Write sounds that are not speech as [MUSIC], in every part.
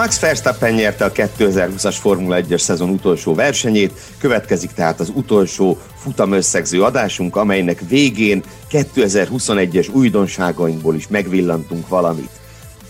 Max Verstappen nyerte a 2020-as Formula 1-es szezon utolsó versenyét, következik tehát az utolsó futam összegző adásunk, amelynek végén 2021-es újdonságainkból is megvillantunk valamit.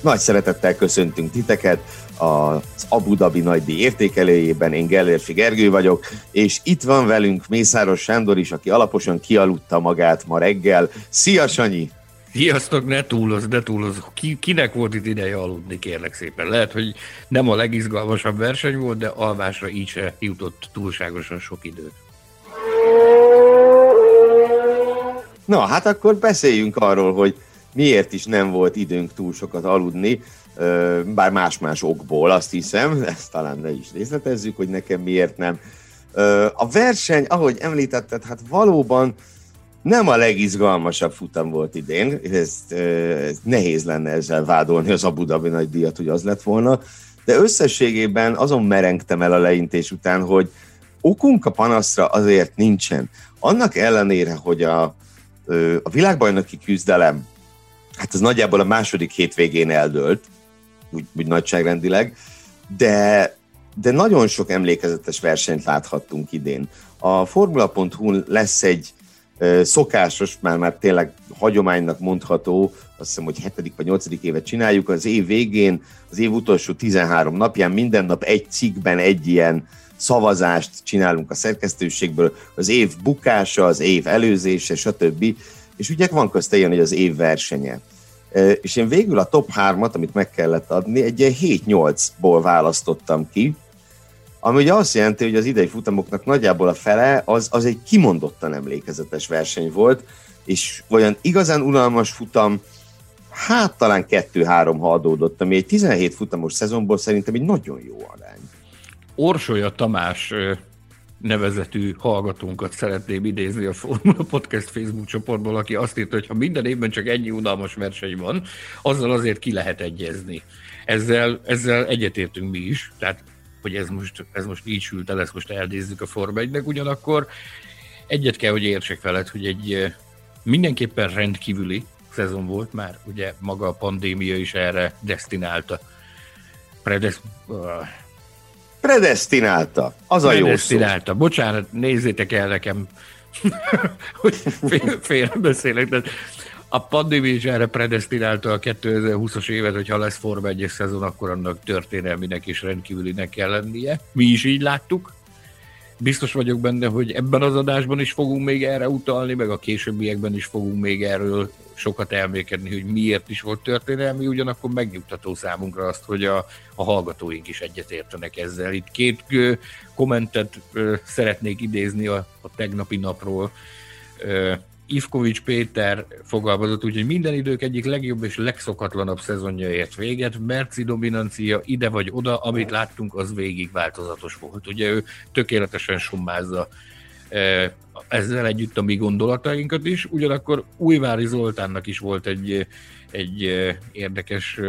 Nagy szeretettel köszöntünk titeket az Abu Dhabi nagydíj értékelőjében, én Gellérfi Gergő vagyok, és itt van velünk Mészáros Sándor is, aki alaposan kialudta magát ma reggel. Szia Sanyi! Sziasztok, ne túloz, ne túloz. Ki, kinek volt itt ideje aludni, kérlek szépen. Lehet, hogy nem a legizgalmasabb verseny volt, de alvásra így se jutott túlságosan sok idő. Na, hát akkor beszéljünk arról, hogy miért is nem volt időnk túl sokat aludni, bár más-más okból, azt hiszem, [LAUGHS] ezt talán ne is részletezzük, hogy nekem miért nem. A verseny, ahogy említetted, hát valóban nem a legizgalmasabb futam volt idén, ez, ez nehéz lenne ezzel vádolni az Abu Dhabi nagy díjat, hogy az lett volna, de összességében azon merengtem el a leintés után, hogy okunk a panaszra azért nincsen. Annak ellenére, hogy a, a világbajnoki küzdelem, hát az nagyjából a második hétvégén eldőlt, úgy, úgy nagyságrendileg, de, de nagyon sok emlékezetes versenyt láthattunk idén. A Formula.hu lesz egy szokásos, már, már tényleg hagyománynak mondható, azt hiszem, hogy hetedik vagy nyolcadik évet csináljuk, az év végén, az év utolsó 13 napján minden nap egy cikkben egy ilyen szavazást csinálunk a szerkesztőségből, az év bukása, az év előzése, stb. És ugye van közte ilyen, hogy az év versenye. És én végül a top 3-at, amit meg kellett adni, egy 7-8-ból választottam ki, ami ugye azt jelenti, hogy az idei futamoknak nagyjából a fele az, az egy kimondottan emlékezetes verseny volt, és olyan igazán unalmas futam, hát talán kettő-három ha adódott, ami egy 17 futamos szezonból szerintem egy nagyon jó arány. Orsolya Tamás nevezetű hallgatónkat szeretném idézni a Formula Podcast Facebook csoportból, aki azt írta, hogy ha minden évben csak ennyi unalmas verseny van, azzal azért ki lehet egyezni. Ezzel, ezzel egyetértünk mi is, tehát hogy ez most, ez most így sült el, ezt most eldézzük a Forma 1 ugyanakkor egyet kell, hogy értsek veled, hogy egy mindenképpen rendkívüli szezon volt már, ugye maga a pandémia is erre destinálta. Predes... Predestinálta, az a jó szó. Bocsánat, nézzétek el nekem, [LAUGHS] hogy félrebeszélek, de a pandémia erre predestinálta a 2020-as évet, hogy ha lesz Forma 1 szezon, akkor annak történelminek és rendkívülinek kell lennie. Mi is így láttuk. Biztos vagyok benne, hogy ebben az adásban is fogunk még erre utalni, meg a későbbiekben is fogunk még erről sokat elmékedni, hogy miért is volt történelmi, ugyanakkor megnyugtató számunkra azt, hogy a, a hallgatóink is egyetértenek ezzel. Itt két ö, kommentet ö, szeretnék idézni a, a tegnapi napról. Ö, Ivkovics Péter fogalmazott úgy, hogy minden idők egyik legjobb és legszokatlanabb szezonja ért véget, Merci dominancia ide vagy oda, amit láttunk, az végig változatos volt. Ugye ő tökéletesen summázza e, ezzel együtt a mi gondolatainkat is, ugyanakkor Újvári Zoltánnak is volt egy, egy e, érdekes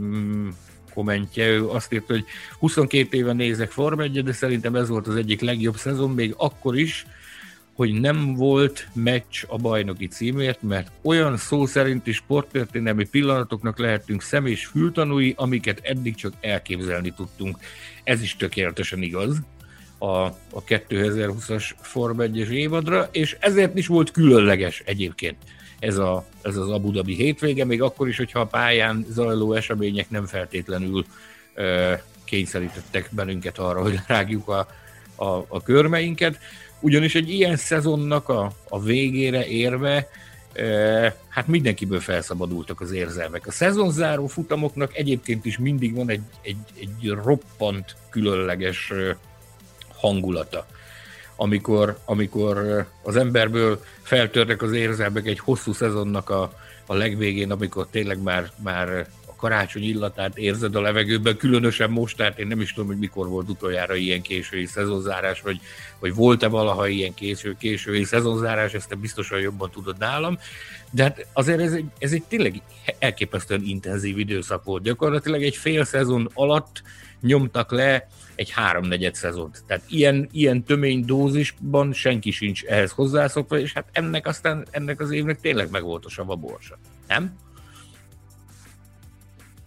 mm, kommentje, ő azt írta, hogy 22 éve nézek Form 1 de szerintem ez volt az egyik legjobb szezon, még akkor is, hogy nem volt meccs a bajnoki címért, mert olyan szó szerinti sporttörténelmi pillanatoknak lehetünk szem és fültanúi, amiket eddig csak elképzelni tudtunk. Ez is tökéletesen igaz a, a 2020-as Form 1 évadra, és ezért is volt különleges egyébként ez, a, ez az Abu Dhabi hétvége, még akkor is, hogyha a pályán zajló események nem feltétlenül ö, kényszerítettek bennünket arra, hogy rágjuk a, a, a körmeinket. Ugyanis egy ilyen szezonnak a, a végére érve e, hát mindenkiből felszabadultak az érzelmek. A szezonzáró futamoknak egyébként is mindig van egy, egy, egy roppant különleges hangulata. Amikor, amikor az emberből feltörnek az érzelmek egy hosszú szezonnak a, a legvégén, amikor tényleg már, már karácsony illatát érzed a levegőben, különösen most, tehát én nem is tudom, hogy mikor volt utoljára ilyen késői szezonzárás, vagy, vagy volt-e valaha ilyen késő, késői szezonzárás, ezt te biztosan jobban tudod nálam, de hát azért ez egy, ez egy tényleg elképesztően intenzív időszak volt. Gyakorlatilag egy fél szezon alatt nyomtak le egy háromnegyed szezont. Tehát ilyen, ilyen tömény dózisban senki sincs ehhez hozzászokva, és hát ennek aztán ennek az évnek tényleg meg a sava borsa. Nem?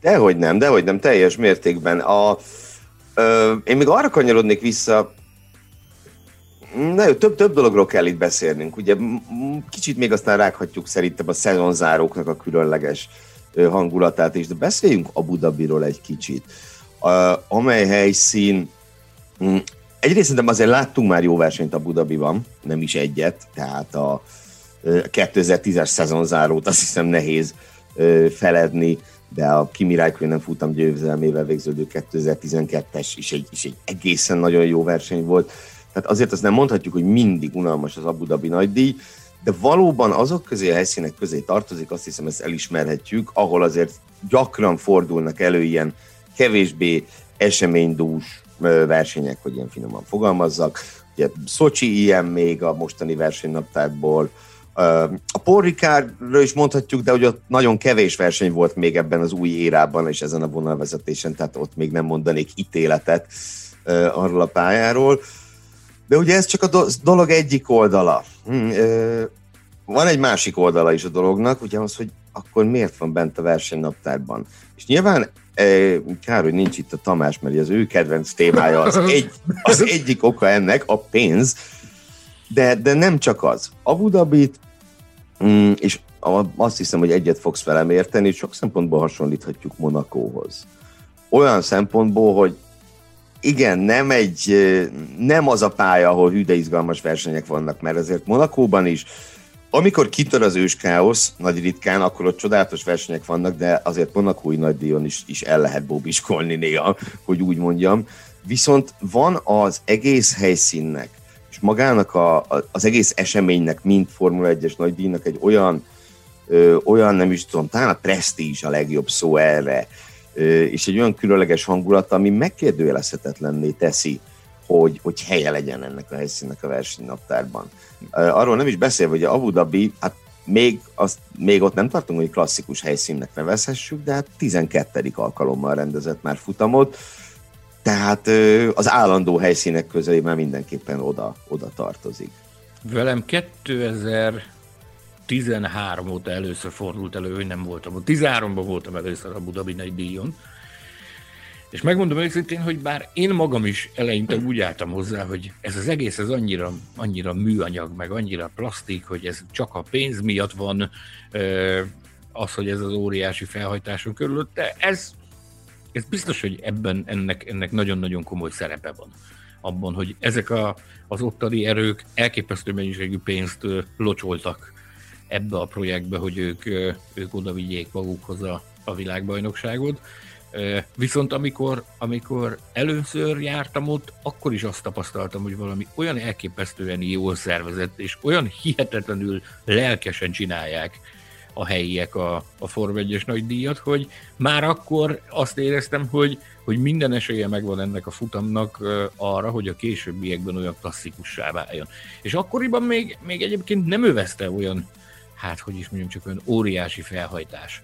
Dehogy nem, dehogy nem, teljes mértékben. A, ö, én még arra kanyarodnék vissza, Na jó, több, több dologról kell itt beszélnünk. Ugye kicsit még aztán rághatjuk szerintem a szezonzáróknak a különleges hangulatát is, de beszéljünk Abu Dhabiról egy kicsit amely helyszín mm, egyrészt szerintem azért láttunk már jó versenyt a Budabiban, nem is egyet, tehát a 2010-es szezonzárót azt hiszem nehéz feledni, de a Kimi Räikkönen futam győzelmével végződő 2012-es is egy, is egy egészen nagyon jó verseny volt. Tehát azért azt nem mondhatjuk, hogy mindig unalmas az Abu Dhabi nagydíj, de valóban azok közé a helyszínek közé tartozik, azt hiszem ezt elismerhetjük, ahol azért gyakran fordulnak elő ilyen kevésbé eseménydús versenyek, hogy ilyen finoman fogalmazzak. Ugye Szocsi ilyen még a mostani versenynaptárból. A Porrikárról is mondhatjuk, de hogy ott nagyon kevés verseny volt még ebben az új érában és ezen a vonalvezetésen, tehát ott még nem mondanék ítéletet arról a pályáról. De ugye ez csak a dolog egyik oldala. Hm, van egy másik oldala is a dolognak, ugye az, hogy akkor miért van bent a versenynaptárban. És nyilván kár, hogy nincs itt a Tamás, mert az ő kedvenc témája az, [LAUGHS] egy, az egyik oka ennek a pénz, de, de nem csak az. Abu Dhabit, mm, és azt hiszem, hogy egyet fogsz velem érteni, sok szempontból hasonlíthatjuk Monakóhoz. Olyan szempontból, hogy igen, nem, egy, nem az a pálya, ahol hűde izgalmas versenyek vannak, mert azért Monakóban is amikor kitör az ős káosz, nagy ritkán, akkor ott csodálatos versenyek vannak, de azért Monakói nagydíjon is, is el lehet bóbiskolni néha, hogy úgy mondjam. Viszont van az egész helyszínnek, magának a, a, az egész eseménynek, mint Formula 1-es nagydíjnak egy olyan, ö, olyan nem is tudom, talán a presztízs a legjobb szó erre, ö, és egy olyan különleges hangulat, ami megkérdőjelezhetetlenné teszi hogy, hogy helye legyen ennek a helyszínnek a versenynaptárban. Arról nem is beszél, hogy a Abu Dhabi, hát még, azt, még ott nem tartunk, hogy klasszikus helyszínnek nevezhessük, de hát 12. alkalommal rendezett már futamot, tehát az állandó helyszínek közé már mindenképpen oda, oda tartozik. Velem 2013 óta először fordult elő, hogy nem voltam. 13-ban voltam először a Budabi nagy díjon, és megmondom őszintén, hogy bár én magam is eleinte úgy álltam hozzá, hogy ez az egész ez annyira, annyira műanyag, meg annyira plastik, hogy ez csak a pénz miatt van az, hogy ez az óriási felhajtáson de ez, ez biztos, hogy ebben ennek, ennek nagyon-nagyon komoly szerepe van. Abban, hogy ezek a, az ottani erők elképesztő mennyiségű pénzt locsoltak ebbe a projektbe, hogy ők, ők oda vigyék magukhoz a, a világbajnokságot Viszont amikor, amikor először jártam ott, akkor is azt tapasztaltam, hogy valami olyan elképesztően jól szervezett, és olyan hihetetlenül lelkesen csinálják a helyiek a, a Form 1 nagy díjat, hogy már akkor azt éreztem, hogy, hogy minden esélye megvan ennek a futamnak arra, hogy a későbbiekben olyan klasszikussá váljon. És akkoriban még, még egyébként nem övezte olyan, hát hogy is mondjam, csak olyan óriási felhajtás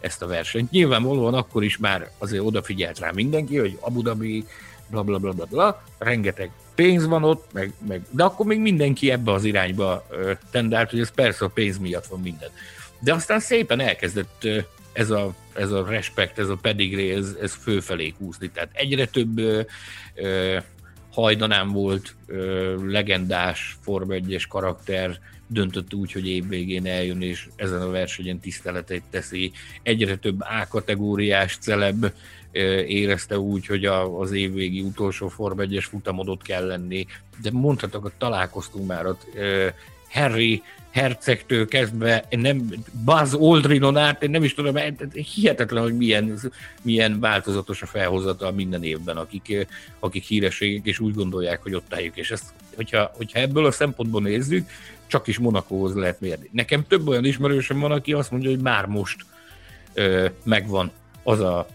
ezt a versenyt. Nyilvánvalóan akkor is már azért odafigyelt rá mindenki, hogy Abu Dhabi, bla bla bla bla, bla rengeteg pénz van ott, meg, meg, de akkor még mindenki ebbe az irányba tendált, hogy ez persze a pénz miatt van minden. De aztán szépen elkezdett ez a, ez a respekt, ez a pedigree, ez, ez főfelé húzni. Tehát egyre több ö, ö, hajdanám volt, ö, legendás Form 1 karakter, döntött úgy, hogy évvégén eljön, és ezen a versenyen tiszteletét teszi. Egyre több A-kategóriás celeb érezte úgy, hogy az évvégi utolsó Form 1-es futamodot kell lenni, de mondhatok, hogy találkoztunk már ott Harry hercegtől kezdve, nem, Buzz Aldrinon át, én nem is tudom, hihetetlen, hogy milyen, milyen változatos a felhozata minden évben, akik, akik hírességek, és úgy gondolják, hogy ott álljuk. És ezt, hogyha, hogyha ebből a szempontból nézzük, csak is Monakóhoz lehet mérni. Nekem több olyan ismerősöm van, aki azt mondja, hogy már most ö, megvan az a,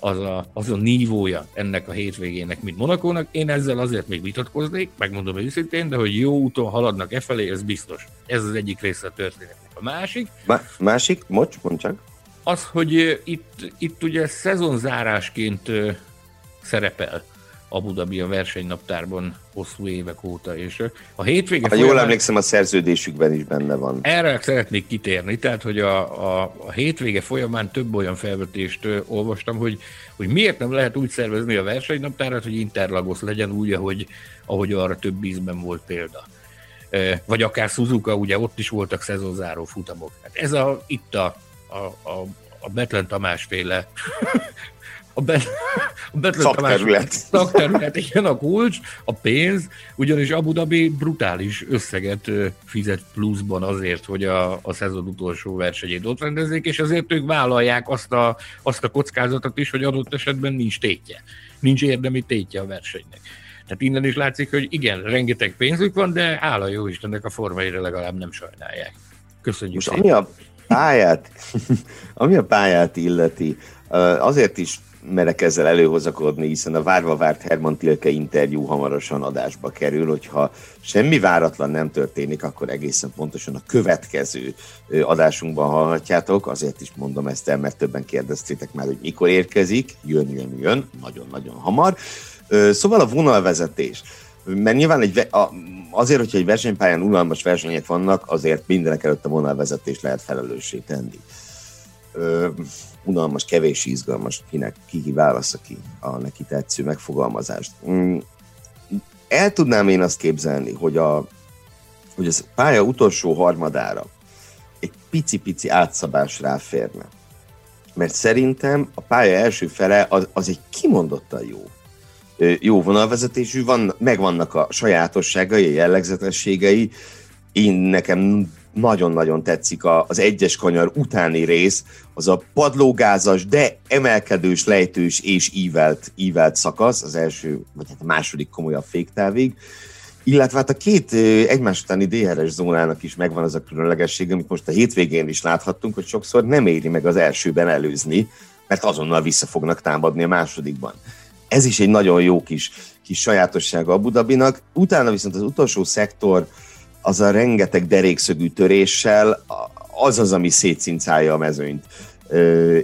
az a, az a nívója ennek a hétvégének, mint Monakónak. Én ezzel azért még vitatkoznék, megmondom őszintén, de hogy jó úton haladnak e felé, ez biztos. Ez az egyik része a történetnek. A másik... Ma- másik? Mocs, mondd csak. Az, hogy itt, itt ugye szezonzárásként szerepel Abu Dhabi a versenynaptárban hosszú évek óta, és a hétvége ha folyamán... Jól emlékszem, a szerződésükben is benne van. Erre szeretnék kitérni, tehát, hogy a, a, a hétvége folyamán több olyan felvetést ö, olvastam, hogy, hogy miért nem lehet úgy szervezni a versenynaptárat, hogy interlagos legyen úgy, ahogy, ahogy arra több ízben volt példa. E, vagy akár Suzuka, ugye ott is voltak szezonzáró futamok. Hát ez a, itt a, a, a, a Betlen Tamás féle a, be, a Betlen szakterület. szakterület, igen, a kulcs, a pénz, ugyanis Abu Dhabi brutális összeget fizet pluszban azért, hogy a, a szezon utolsó versenyét ott rendezzék, és azért ők vállalják azt a, azt a kockázatot is, hogy adott esetben nincs tétje. Nincs érdemi tétje a versenynek. Tehát innen is látszik, hogy igen, rengeteg pénzük van, de áll a jó Istennek a formáira legalább nem sajnálják. Köszönjük Most szépen. ami a pályát, [LAUGHS] ami a pályát illeti, azért is merek ezzel előhozakodni, hiszen a várva várt Herman Tilke interjú hamarosan adásba kerül, hogyha semmi váratlan nem történik, akkor egészen pontosan a következő adásunkban hallhatjátok, azért is mondom ezt el, mert többen kérdeztétek már, hogy mikor érkezik, jön, jön, jön, nagyon-nagyon hamar. Szóval a vonalvezetés, mert nyilván egy, azért, hogyha egy versenypályán unalmas versenyek vannak, azért mindenek előtt a vonalvezetés lehet felelőssé tenni unalmas, kevés izgalmas, kinek ki, ki válasz ki a neki tetsző megfogalmazást. Mm, el tudnám én azt képzelni, hogy a, hogy az pálya utolsó harmadára egy pici-pici átszabás ráférne. Mert szerintem a pálya első fele az, az egy kimondottan jó jó vonalvezetésű, van, megvannak a sajátosságai, a jellegzetességei. Én nekem nagyon-nagyon tetszik az egyes kanyar utáni rész, az a padlógázas, de emelkedős, lejtős és ívelt, ívelt szakasz, az első, vagy hát a második komolyabb féktávig, illetve hát a két egymás utáni DRS zónának is megvan az a különlegesség, amit most a hétvégén is láthattunk, hogy sokszor nem éri meg az elsőben előzni, mert azonnal vissza fognak támadni a másodikban. Ez is egy nagyon jó kis, kis sajátossága Abu Dhabinak. Utána viszont az utolsó szektor, az a rengeteg derékszögű töréssel az az, ami szétszincálja a mezőnyt.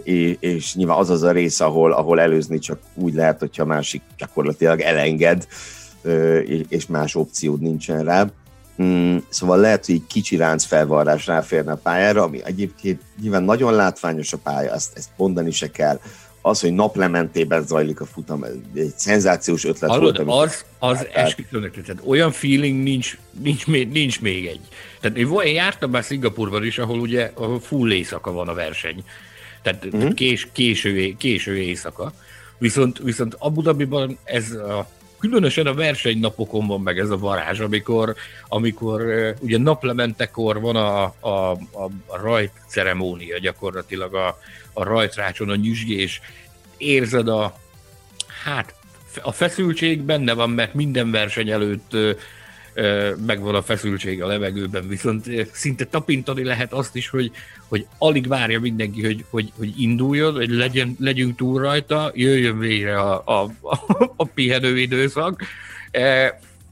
És, és nyilván az az a rész, ahol, ahol előzni csak úgy lehet, hogyha a másik gyakorlatilag elenged, és más opciód nincsen rá. Mm, szóval lehet, hogy egy kicsi ránc felvarrás ráférne a pályára, ami egyébként nyilván nagyon látványos a pálya, ezt, ezt mondani se kell az, hogy naplementében zajlik a futam, egy szenzációs ötlet Hallod, volt. Az, az esküszönök, tehát olyan feeling nincs, nincs, nincs, nincs még egy. Tehát én, jártam már Szingapurban is, ahol ugye a full éjszaka van a verseny. Tehát mm-hmm. kés, késő, késő éjszaka. Viszont, viszont Abu Dhabiban ez a különösen a versenynapokon van meg ez a varázs, amikor, amikor ugye naplementekor van a, a, a, rajt ceremónia, gyakorlatilag a, a rajtrácson a nyüzsgés, érzed a, hát a feszültség benne van, mert minden verseny előtt megvan a feszültség a levegőben, viszont szinte tapintani lehet azt is, hogy, hogy alig várja mindenki, hogy, hogy, hogy induljon, hogy legyen, legyünk túl rajta, jöjjön végre a, a, a, a pihenő időszak.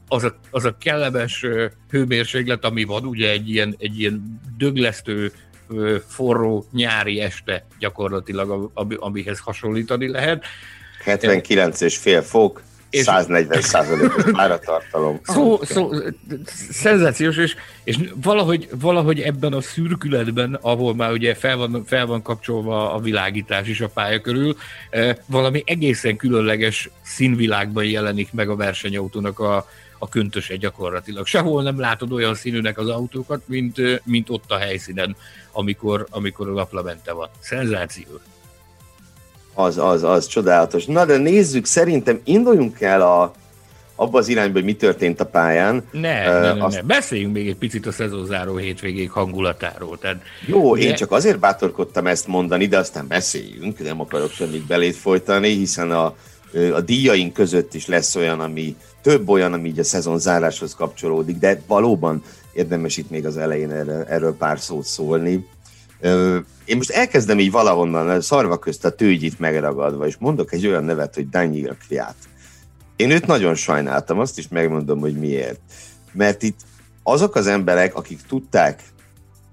Az a, az a kellemes hőmérséklet, ami van, ugye egy ilyen, egy ilyen döglesztő forró nyári este gyakorlatilag, amihez hasonlítani lehet. 79 és fél fok, és 140 százalékos páratartalom. Szó, szó, szenzációs, és, és valahogy, valahogy ebben a szürkületben, ahol már ugye fel van, fel van kapcsolva a világítás is a pálya körül, valami egészen különleges színvilágban jelenik meg a versenyautónak a, a köntöse gyakorlatilag. Sehol nem látod olyan színűnek az autókat, mint, mint ott a helyszínen, amikor, amikor a laplemente van. Szenzáció. Az, az, az, csodálatos. Na de nézzük, szerintem induljunk el a, abba az irányba, hogy mi történt a pályán. Ne, uh, ne, ne, azt... ne. beszéljünk még egy picit a szezonzáró hétvégék hangulatáról. Tehát, Jó, ugye... én csak azért bátorkodtam ezt mondani, de aztán beszéljünk, nem akarok semmit belét folytani, hiszen a, a díjaink között is lesz olyan, ami több olyan, ami így a szezon záráshoz kapcsolódik, de valóban érdemes itt még az elején erről, erről pár szót szólni. Én most elkezdem így valahonnan szarva közt a tőgyit megragadva, és mondok egy olyan nevet, hogy Daniel Kviat. Én őt nagyon sajnáltam, azt is megmondom, hogy miért. Mert itt azok az emberek, akik tudták,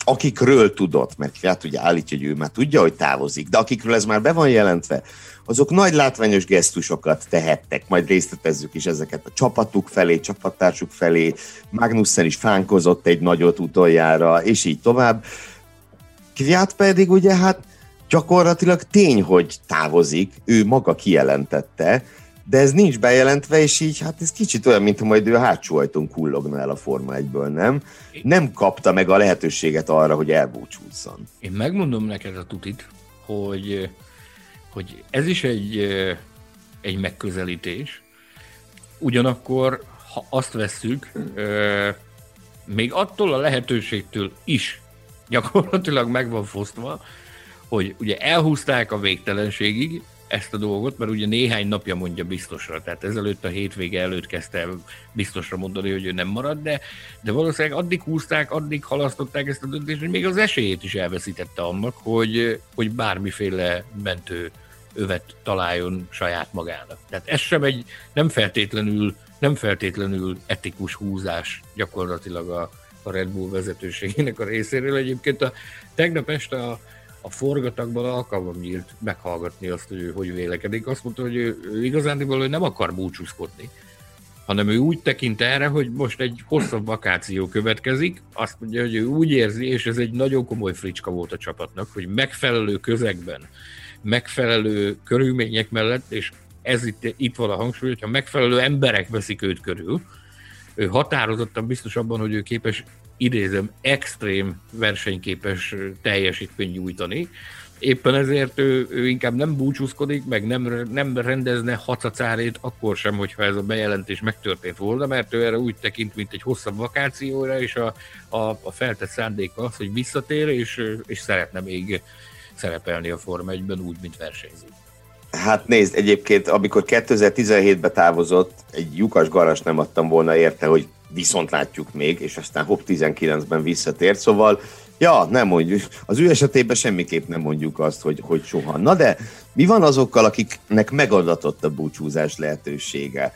akikről tudott, mert Kviat ugye állítja, hogy ő már tudja, hogy távozik, de akikről ez már be van jelentve, azok nagy látványos gesztusokat tehettek, majd részletezzük is ezeket a csapatuk felé, csapattársuk felé, Magnussen is fánkozott egy nagyot utoljára, és így tovább. Kviat pedig ugye hát gyakorlatilag tény, hogy távozik, ő maga kijelentette, de ez nincs bejelentve, és így hát ez kicsit olyan, mint majd ő a hátsó ajtón kullogna el a Forma 1-ből, nem? Nem kapta meg a lehetőséget arra, hogy elbúcsúzzon. Én megmondom neked a tutit, hogy, hogy ez is egy, egy megközelítés, ugyanakkor, ha azt vesszük, még attól a lehetőségtől is gyakorlatilag meg van fosztva, hogy ugye elhúzták a végtelenségig, ezt a dolgot, mert ugye néhány napja mondja biztosra, tehát ezelőtt a hétvége előtt kezdte biztosra mondani, hogy ő nem marad, de, de valószínűleg addig húzták, addig halasztották ezt a döntést, hogy még az esélyét is elveszítette annak, hogy, hogy bármiféle mentő övet találjon saját magának. Tehát ez sem egy nem feltétlenül, nem feltétlenül etikus húzás gyakorlatilag a, a Red Bull vezetőségének a részéről. Egyébként a, tegnap este a, a forgatagban alkalmam nyílt meghallgatni azt, hogy ő hogy vélekedik. Azt mondta, hogy ő, ő igazándiból ő nem akar búcsúzkodni, hanem ő úgy tekint erre, hogy most egy hosszabb vakáció következik, azt mondja, hogy ő úgy érzi, és ez egy nagyon komoly fricska volt a csapatnak, hogy megfelelő közegben, megfelelő körülmények mellett, és ez itt, itt van a hangsúly, hogyha megfelelő emberek veszik őt körül, ő határozottan biztos abban, hogy ő képes idézem, extrém versenyképes teljesítmény nyújtani. Éppen ezért ő, ő inkább nem búcsúzkodik, meg nem, nem rendezne hacacárét akkor sem, hogyha ez a bejelentés megtörtént volna, mert ő erre úgy tekint, mint egy hosszabb vakációra, és a, a, a feltett szándéka az, hogy visszatér, és, és szeretne még szerepelni a Forma 1-ben úgy, mint versenyző. Hát nézd, egyébként amikor 2017-ben távozott, egy lyukas garas nem adtam volna érte, hogy viszont látjuk még, és aztán Hop 19-ben visszatért, szóval Ja, nem mondjuk. Az ő esetében semmiképp nem mondjuk azt, hogy, hogy soha. Na de mi van azokkal, akiknek megadatott a búcsúzás lehetősége?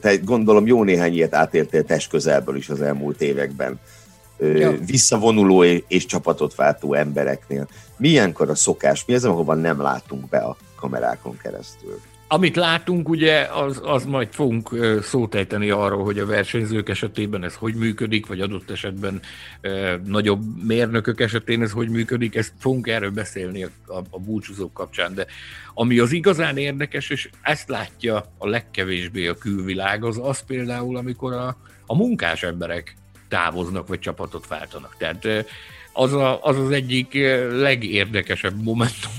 Te gondolom jó néhány ilyet átéltél test közelből is az elmúlt években. Ja. Visszavonuló és csapatot váltó embereknél. Milyenkor a szokás? Mi az, ahova nem látunk be a kamerákon keresztül? Amit látunk, ugye, az, az majd fogunk szót ejteni arról, hogy a versenyzők esetében ez hogy működik, vagy adott esetben e, nagyobb mérnökök esetén ez hogy működik, ezt fogunk erről beszélni a, a, a búcsúzók kapcsán, de ami az igazán érdekes, és ezt látja a legkevésbé a külvilág, az az például, amikor a, a munkás emberek távoznak, vagy csapatot váltanak. Tehát az, a, az az egyik eh, legérdekesebb momentum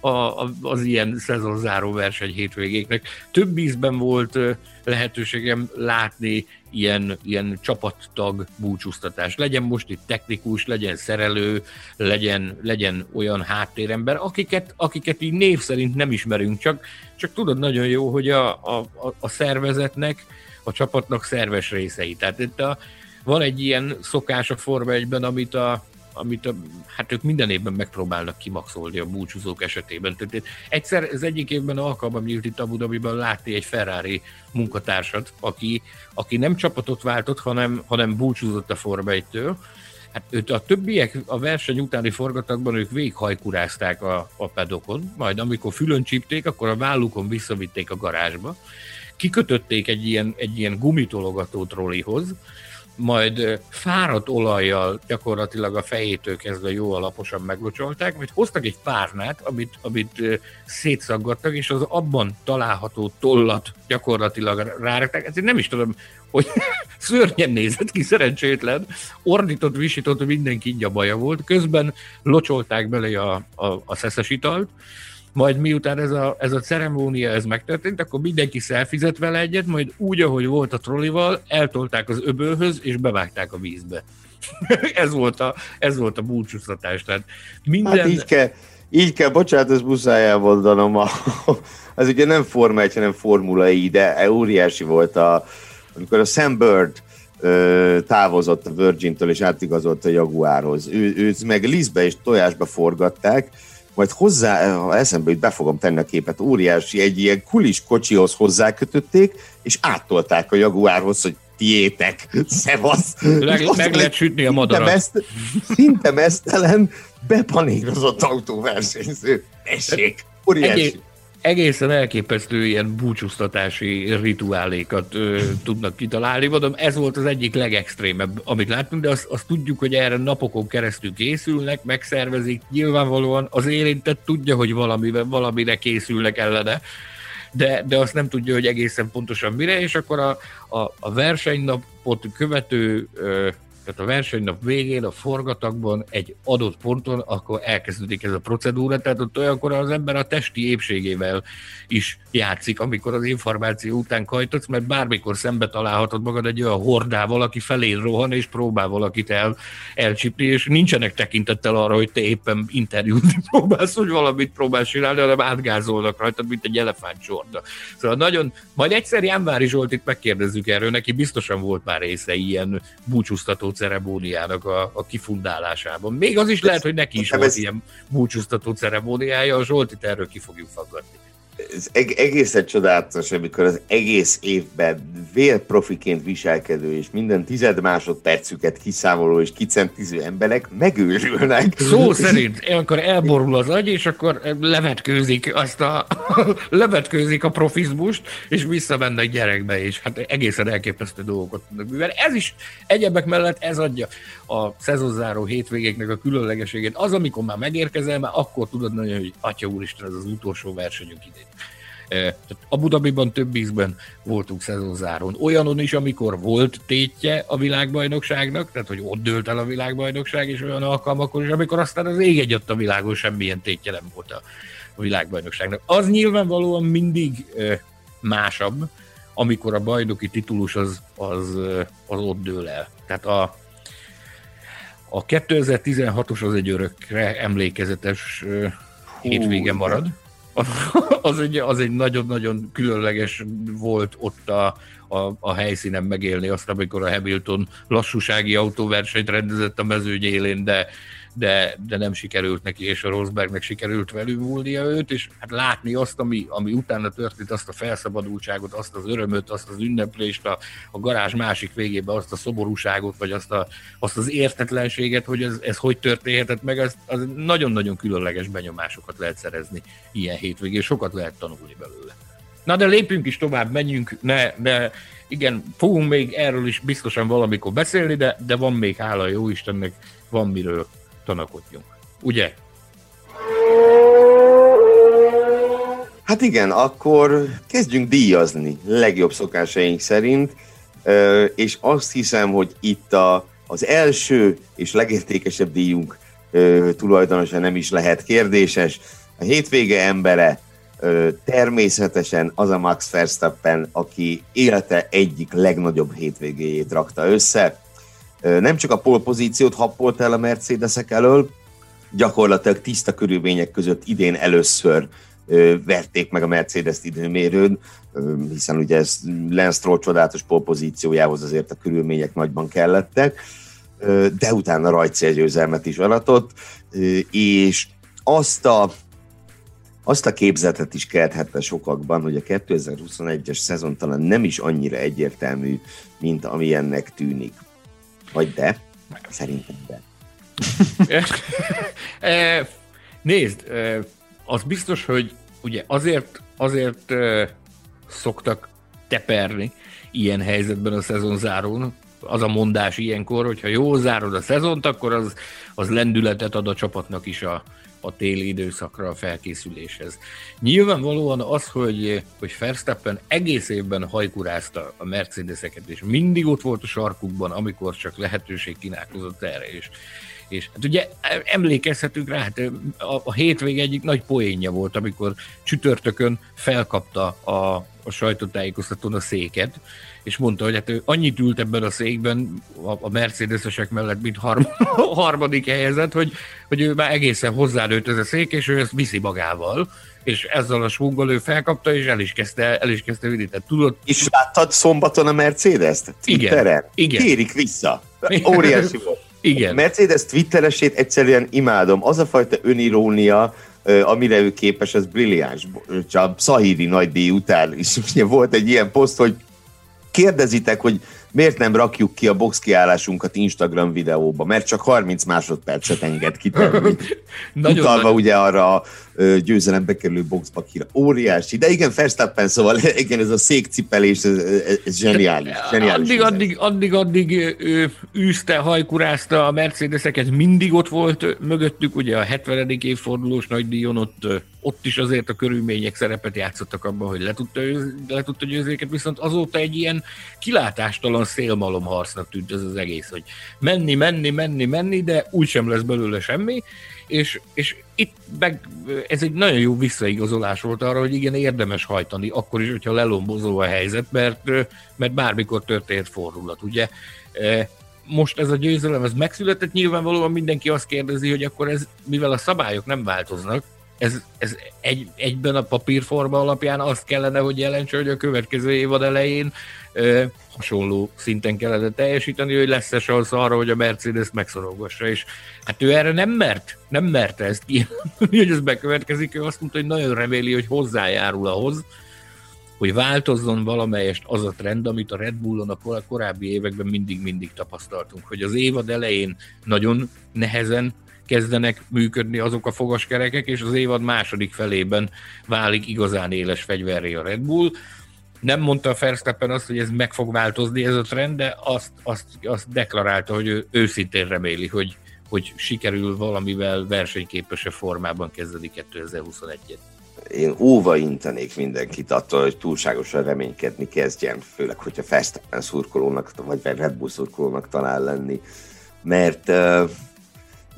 a, a, az ilyen szezonzáró verseny hétvégéknek. Több ízben volt eh, lehetőségem látni ilyen, ilyen csapattag búcsúztatás. Legyen most itt technikus, legyen szerelő, legyen, legyen olyan háttérember, akiket, akiket így név szerint nem ismerünk, csak, csak tudod nagyon jó, hogy a, a, a szervezetnek, a csapatnak szerves részei. Tehát itt a, van egy ilyen szokás a Forma 1 amit a, amit a, hát ők minden évben megpróbálnak kimaxolni a búcsúzók esetében. Tehát egyszer az egyik évben alkalmam nyílt itt Abu Dhabiban látni egy Ferrari munkatársat, aki, aki nem csapatot váltott, hanem, hanem búcsúzott a Forma 1-től, Hát őt a többiek a verseny utáni forgatagban ők véghajkurázták a, a pedokon, majd amikor fülön csípték, akkor a vállukon visszavitték a garázsba, kikötötték egy ilyen, egy ilyen gumitologató trollihoz, majd fáradt olajjal gyakorlatilag a fejétől kezdve jó alaposan meglocsolták, majd hoztak egy párnát, amit, amit szétszaggattak, és az abban található tollat gyakorlatilag rárakták. Ezért nem is tudom, hogy [LAUGHS] szörnyen nézett ki, szerencsétlen, ordított, visított, mindenki így a baja volt, közben locsolták bele a, a, a szeszes italt, majd miután ez a, ez a ceremónia ez megtörtént, akkor mindenki szelfizett vele egyet, majd úgy, ahogy volt a trollival, eltolták az öbölhöz, és bevágták a vízbe. [LAUGHS] ez, volt a, ez volt a búcsúztatás. Tehát minden... Hát így kell, így kell, bocsánat, ez muszáj elmondanom, a, [LAUGHS] ez ugye nem Forma 1, hanem Formula I, de óriási volt, a, amikor a Sam Bird távozott a Virgin-től és átigazolt a Jaguarhoz. Ő, őt meg lisztbe és tojásba forgatták, majd hozzá, ha eszembe jut, be fogom tenni a képet, óriási egy ilyen kulis kocsihoz hozzákötötték, és áttolták a Jaguárhoz, hogy tiétek, szevasz. Leg, meg lehet sütni a madarat. Meszt, szinte mesztelen, bepanírozott autóversenyző. Tessék, óriási. Egész, egészen elképesztő ilyen búcsúztatási rituálékat ö, tudnak kitalálni. Mondom, ez volt az egyik legextrémebb, amit láttunk, de azt, azt tudjuk, hogy erre napokon keresztül készülnek, megszervezik. Nyilvánvalóan az érintett tudja, hogy valami, valamire készülnek ellene, de, de azt nem tudja, hogy egészen pontosan mire, és akkor a, a, a versenynapot követő ö, tehát a versenynap végén, a forgatagban egy adott ponton, akkor elkezdődik ez a procedúra, tehát ott olyankor az ember a testi épségével is játszik, amikor az információ után kajtodsz, mert bármikor szembe találhatod magad egy olyan hordával, aki felé rohan, és próbál valakit el, elcsipni, és nincsenek tekintettel arra, hogy te éppen interjút [LAUGHS] próbálsz, hogy valamit próbálsz csinálni, hanem átgázolnak rajtad, mint egy elefántcsorda. Szóval nagyon, majd egyszer Jánvári Zsoltit megkérdezzük erről, neki biztosan volt már része ilyen búcsúztató ceremóniának a, a kifundálásában. Még az is lehet, hogy neki is volt ez... ilyen búcsúztató ceremóniája, a Zsoltit erről ki fogjuk faggatni ez egészen csodálatos, amikor az egész évben vérprofiként viselkedő és minden tized másodpercüket kiszámoló és kicentiző emberek megőrülnek. Szó szerint, akkor elborul az agy, és akkor levetkőzik azt a, [LAUGHS] levetkőzik a profizmust, és visszamennek gyerekbe, és hát egészen elképesztő dolgokat tudnak művelni. Ez is egyebek mellett ez adja a szezonzáró hétvégéknek a különlegeségét. Az, amikor már megérkezel, már akkor tudod nagyon, hogy Atya Úristen, ez az utolsó versenyünk idén. Tehát Abu Dhabiban több ízben voltunk szezonzáron. Olyanon is, amikor volt tétje a világbajnokságnak, tehát hogy ott dőlt el a világbajnokság, és olyan alkalmakon is, amikor aztán az ég egyet a világon semmilyen tétje nem volt a, világbajnokságnak. Az nyilvánvalóan mindig másabb, amikor a bajnoki titulus az, az, az ott dől el. Tehát a, a 2016-os az egy örökre emlékezetes Hú, hétvége marad az egy, az egy nagyon-nagyon különleges volt ott a, a, a helyszínen megélni azt, amikor a Hamilton lassúsági autóversenyt rendezett a mezőny élén, de de, de nem sikerült neki, és a Rosbergnek sikerült velülmúlnia őt, és hát látni azt, ami, ami utána történt, azt a felszabadultságot, azt az örömöt, azt az ünneplést, a, a garázs másik végében azt a szoborúságot, vagy azt, a, azt az értetlenséget, hogy ez, ez hogy történhetett meg, az, az nagyon-nagyon különleges benyomásokat lehet szerezni ilyen hétvégén, sokat lehet tanulni belőle. Na de lépjünk is tovább, menjünk, ne, ne, igen, fogunk még erről is biztosan valamikor beszélni, de, de van még, hála jó Istennek, van miről tanakodjunk. Ugye? Hát igen, akkor kezdjünk díjazni legjobb szokásaink szerint, és azt hiszem, hogy itt a, az első és legértékesebb díjunk tulajdonosa nem is lehet kérdéses. A hétvége embere természetesen az a Max Verstappen, aki élete egyik legnagyobb hétvégéjét rakta össze nem csak a polpozíciót happolt el a Mercedesek elől, gyakorlatilag tiszta körülmények között idén először verték meg a Mercedes-t időmérőn, hiszen ugye ez Lance Stroll csodálatos polpozíciójához azért a körülmények nagyban kellettek, de utána rajtcélgyőzelmet is aratott, és azt a, azt a képzetet is kelthette sokakban, hogy a 2021-es szezon talán nem is annyira egyértelmű, mint ami ennek tűnik. Vagy de? Szerintem de. [LAUGHS] E, nézd, e, az biztos, hogy ugye azért, azért e, szoktak teperni ilyen helyzetben a szezon zárón, az a mondás ilyenkor, hogyha jól zárod a szezont, akkor az, az lendületet ad a csapatnak is a, a téli időszakra a felkészüléshez. Nyilvánvalóan az, hogy, hogy Verstappen egész évben hajkurázta a Mercedeseket, és mindig ott volt a sarkukban, amikor csak lehetőség kínálkozott erre, és, és hát ugye emlékezhetünk rá, hát a, a hétvég egyik nagy poénja volt, amikor csütörtökön felkapta a, a sajtótájékoztatón a széket, és mondta, hogy hát ő annyit ült ebben a székben a, a Mercedesesek mellett, mint harm, [LAUGHS] harmadik helyezett, hogy, hogy ő már egészen hozzánőtt ez a szék, és ő ezt viszi magával, és ezzel a svunggal ő felkapta, és el is kezdte, el is kezdte vinni. Tehát tudod... És láttad szombaton a Mercedes-t? Igen. Igen. Kérik vissza. Óriási volt. [LAUGHS] Igen. Mercedes twitteresét egyszerűen imádom. Az a fajta önirónia, amire ő képes, az brilliáns. Csak Szahíri nagydíj után is [LAUGHS] ugye volt egy ilyen poszt, hogy kérdezitek, hogy miért nem rakjuk ki a box kiállásunkat Instagram videóba, mert csak 30 másodpercet enged kitenni. [LAUGHS] Utalva nagy... ugye arra a győzelembe kerülő boxba kira. Óriási. De igen, Verstappen, szóval [LAUGHS] igen, ez a székcipelés, ez, ez zseniális. [LAUGHS] zseniális addig, addig, addig, addig ő űzte, hajkurázta a Mercedeseket, mindig ott volt mögöttük, ugye a 70. évfordulós nagydíjon ott, ott is azért a körülmények szerepet játszottak abban, hogy le tudta, le tudta győzéket, viszont azóta egy ilyen kilátástalan szélmalom harcnak tűnt ez az egész, hogy menni, menni, menni, menni, de úgysem lesz belőle semmi, és, és itt meg, ez egy nagyon jó visszaigazolás volt arra, hogy igen, érdemes hajtani, akkor is, hogyha lelombozó a helyzet, mert, mert bármikor történt fordulat, ugye. Most ez a győzelem, ez megszületett, nyilvánvalóan mindenki azt kérdezi, hogy akkor ez, mivel a szabályok nem változnak, ez, ez egy, egyben a papírforma alapján azt kellene, hogy jelentse, hogy a következő évad elején e, hasonló szinten kellene teljesíteni, hogy lesz-e szansz arra, hogy a Mercedes megszorogassa, és hát ő erre nem mert, nem merte ezt ki, hogy ez bekövetkezik, ő azt mondta, hogy nagyon reméli, hogy hozzájárul ahhoz, hogy változzon valamelyest az a trend, amit a Red Bullon a korábbi években mindig-mindig tapasztaltunk, hogy az évad elején nagyon nehezen kezdenek működni azok a fogaskerekek, és az évad második felében válik igazán éles fegyverré a Red Bull, nem mondta a Verstappen azt, hogy ez meg fog változni ez a trend, de azt, azt, azt deklarálta, hogy ő őszintén reméli, hogy, hogy sikerül valamivel versenyképesebb formában kezdeni 2021-et. Én óva intenék mindenkit attól, hogy túlságosan reménykedni kezdjen, főleg, hogyha Verstappen szurkolónak, vagy Red Bull szurkolónak talál lenni, mert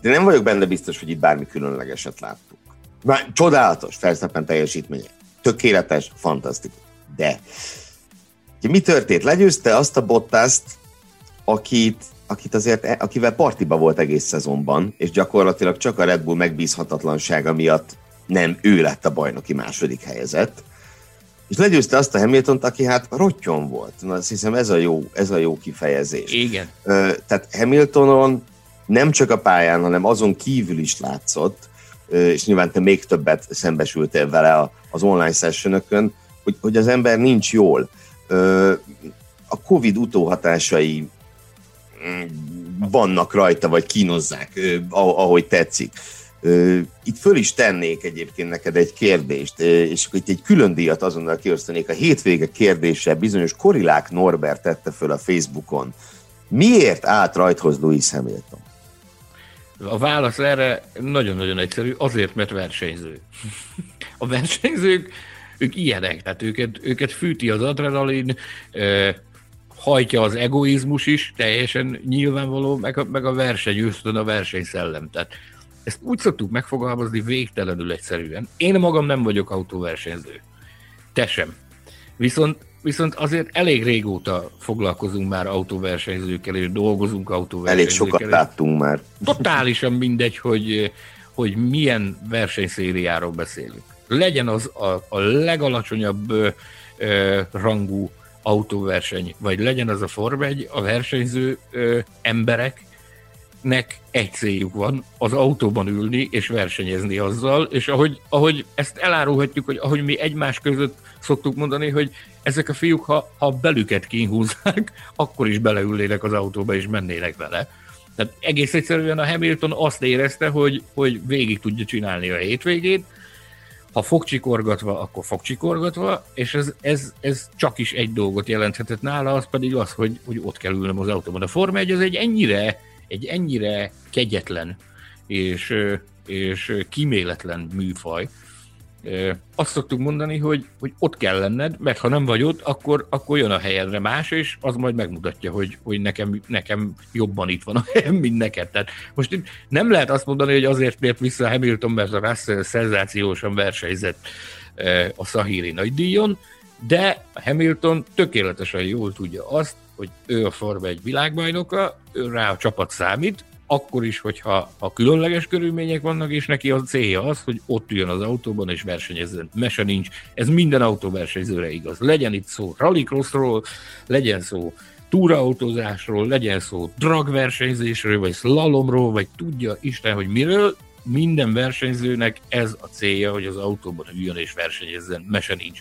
de nem vagyok benne biztos, hogy itt bármi különlegeset láttuk. Már csodálatos Verstappen teljesítménye. Tökéletes, fantasztikus de mi történt? Legyőzte azt a Bottaszt, akit, akit azért, akivel partiba volt egész szezonban, és gyakorlatilag csak a Red Bull megbízhatatlansága miatt nem ő lett a bajnoki második helyezett. És legyőzte azt a hamilton aki hát rottyon volt. Na, azt hiszem ez a jó, ez a jó kifejezés. Igen. Ö, tehát Hamiltonon nem csak a pályán, hanem azon kívül is látszott, és nyilván te még többet szembesültél vele az online sessionökön, hogy, hogy az ember nincs jól. A Covid utóhatásai mm, vannak rajta, vagy kínozzák, ahogy tetszik. Itt föl is tennék egyébként neked egy kérdést, és itt egy külön díjat azonnal kiosztanék. A hétvége kérdése bizonyos Korilák Norbert tette föl a Facebookon. Miért állt rajthoz Louis Hamilton? A válasz erre nagyon-nagyon egyszerű, azért, mert versenyző. A versenyzők ők ilyenek, tehát őket, őket fűti az adrenalin, hajtja az egoizmus is, teljesen nyilvánvaló, meg a, meg a verseny, ősztön a versenyszellem. Tehát ezt úgy szoktuk megfogalmazni végtelenül egyszerűen. Én magam nem vagyok autóversenyző. Te sem. Viszont, viszont azért elég régóta foglalkozunk már autóversenyzőkkel, és dolgozunk autóversenyzőkkel. Elég sokat láttunk már. Totálisan mindegy, hogy, hogy milyen versenyszériáról beszélünk legyen az a, a legalacsonyabb ö, ö, rangú autóverseny, vagy legyen az a Form 1, a versenyző ö, embereknek egy céljuk van, az autóban ülni és versenyezni azzal, és ahogy, ahogy ezt elárulhatjuk, hogy ahogy mi egymás között szoktuk mondani, hogy ezek a fiúk, ha, ha belüket kínhúzzák, [LAUGHS] akkor is beleülnének az autóba és mennének vele. Tehát egész egyszerűen a Hamilton azt érezte, hogy, hogy végig tudja csinálni a hétvégét, ha fogcsikorgatva, akkor fogcsikorgatva, és ez, ez, ez csak is egy dolgot jelenthetett nála, az pedig az, hogy, hogy ott kell ülnöm az autóban. A Forma 1 az egy ennyire, egy ennyire kegyetlen és, és kíméletlen műfaj, azt szoktuk mondani, hogy, hogy ott kell lenned, mert ha nem vagy ott, akkor, akkor jön a helyedre más, és az majd megmutatja, hogy, hogy nekem, nekem jobban itt van a helyem, mint neked. Tehát most nem lehet azt mondani, hogy azért miért vissza Hamilton, mert a Russell szenzációsan versenyzett a Szahíri nagydíjon, de Hamilton tökéletesen jól tudja azt, hogy ő a Forma egy világbajnoka, ő rá a csapat számít, akkor is, hogyha a különleges körülmények vannak, és neki a célja az, hogy ott üljön az autóban és versenyezzen. Mese nincs. Ez minden autóversenyzőre igaz. Legyen itt szó rallycrossról, legyen szó túraautózásról, legyen szó dragversenyzésről, vagy slalomról, vagy tudja Isten, hogy miről, minden versenyzőnek ez a célja, hogy az autóban üljön és versenyezzen, mese nincs.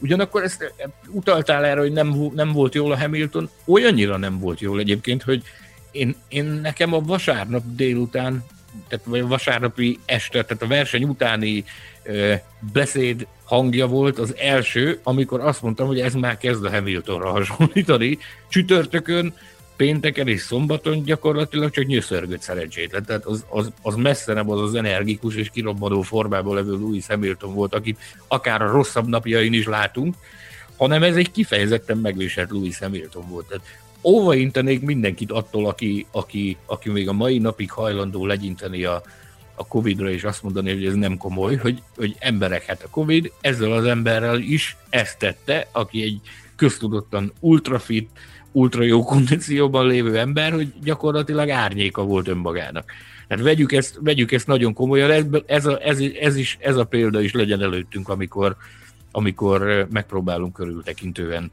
Ugyanakkor ezt utaltál erre, hogy nem, nem volt jól a Hamilton, olyannyira nem volt jól egyébként, hogy én, én nekem a vasárnap délután, tehát vagy a vasárnapi este, tehát a verseny utáni ö, beszéd hangja volt az első, amikor azt mondtam, hogy ez már kezd a Hamiltonra hasonlítani. Csütörtökön, pénteken és szombaton gyakorlatilag csak nyöszörgött szerencsétlen. Tehát az, az, az messze nem az az energikus és kirobbanó formában levő Louis Hamilton volt, akit akár a rosszabb napjain is látunk, hanem ez egy kifejezetten megviselt Louis Hamilton volt. Tehát óva intenék mindenkit attól, aki, aki, aki még a mai napig hajlandó legyinteni a, a Covid-ra, és azt mondani, hogy ez nem komoly, hogy, hogy emberek, hát a Covid ezzel az emberrel is ezt tette, aki egy köztudottan ultrafit, ultra jó kondícióban lévő ember, hogy gyakorlatilag árnyéka volt önmagának. Hát vegyük ezt, vegyük ezt nagyon komolyan, ez, ez, a, ez, ez, is, ez a példa is legyen előttünk, amikor, amikor megpróbálunk körültekintően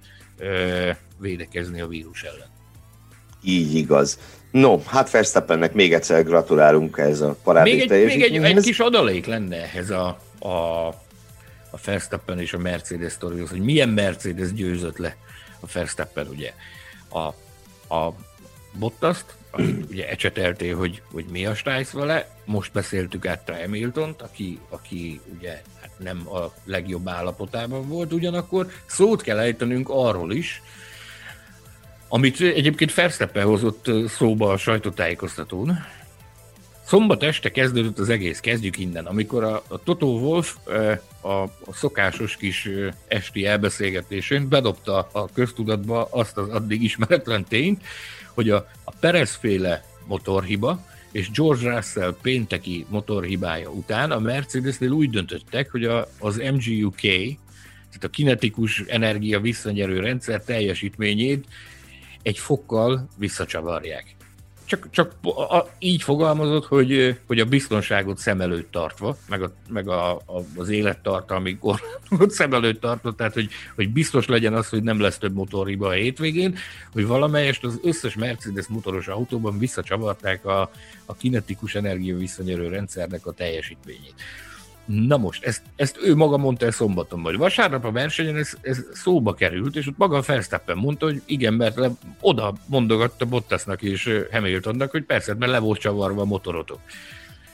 védekezni a vírus ellen. Így igaz. No, hát Verstappennek még egyszer gratulálunk ez a parádi Még egy, még egy, egy kis adalék lenne ehhez a, a, a Verstappen és a Mercedes sztorihoz, hogy milyen Mercedes győzött le a Verstappen, ugye. A, a Bottaszt, akit [CLEARS THROAT] ugye ecseteltél, hogy, hogy mi a stájsz vele, most beszéltük át hamilton aki, aki ugye hát nem a legjobb állapotában volt, ugyanakkor szót kell ejtenünk arról is, amit egyébként Fersteppen hozott szóba a sajtótájékoztatón. Szombat este kezdődött az egész, kezdjük innen, amikor a, a Toto Wolf a, a szokásos kis esti elbeszélgetésén bedobta a köztudatba azt az addig ismeretlen tényt, hogy a, a Perez-féle motorhiba és George Russell pénteki motorhibája után a Mercedesnél úgy döntöttek, hogy a, az MGUK, tehát a kinetikus energia visszanyerő rendszer teljesítményét egy fokkal visszacsavarják. Csak, csak a, így fogalmazott, hogy, hogy a biztonságot szem előtt tartva, meg, a, meg a, a, az élettartalmi korlátot [LAUGHS] szem előtt tartva, tehát hogy, hogy biztos legyen az, hogy nem lesz több motorriba a hétvégén, hogy valamelyest az összes Mercedes motoros autóban visszacsavarták a, a kinetikus energia visszanyerő rendszernek a teljesítményét. Na most, ezt, ezt ő maga mondta el szombaton, vagy vasárnap a versenyen ez, ez szóba került, és ott maga a Verstappen mondta, hogy igen, mert le, oda mondogatta Bottasnak és Hamiltonnak, hogy persze, mert le volt csavarva a motorotok.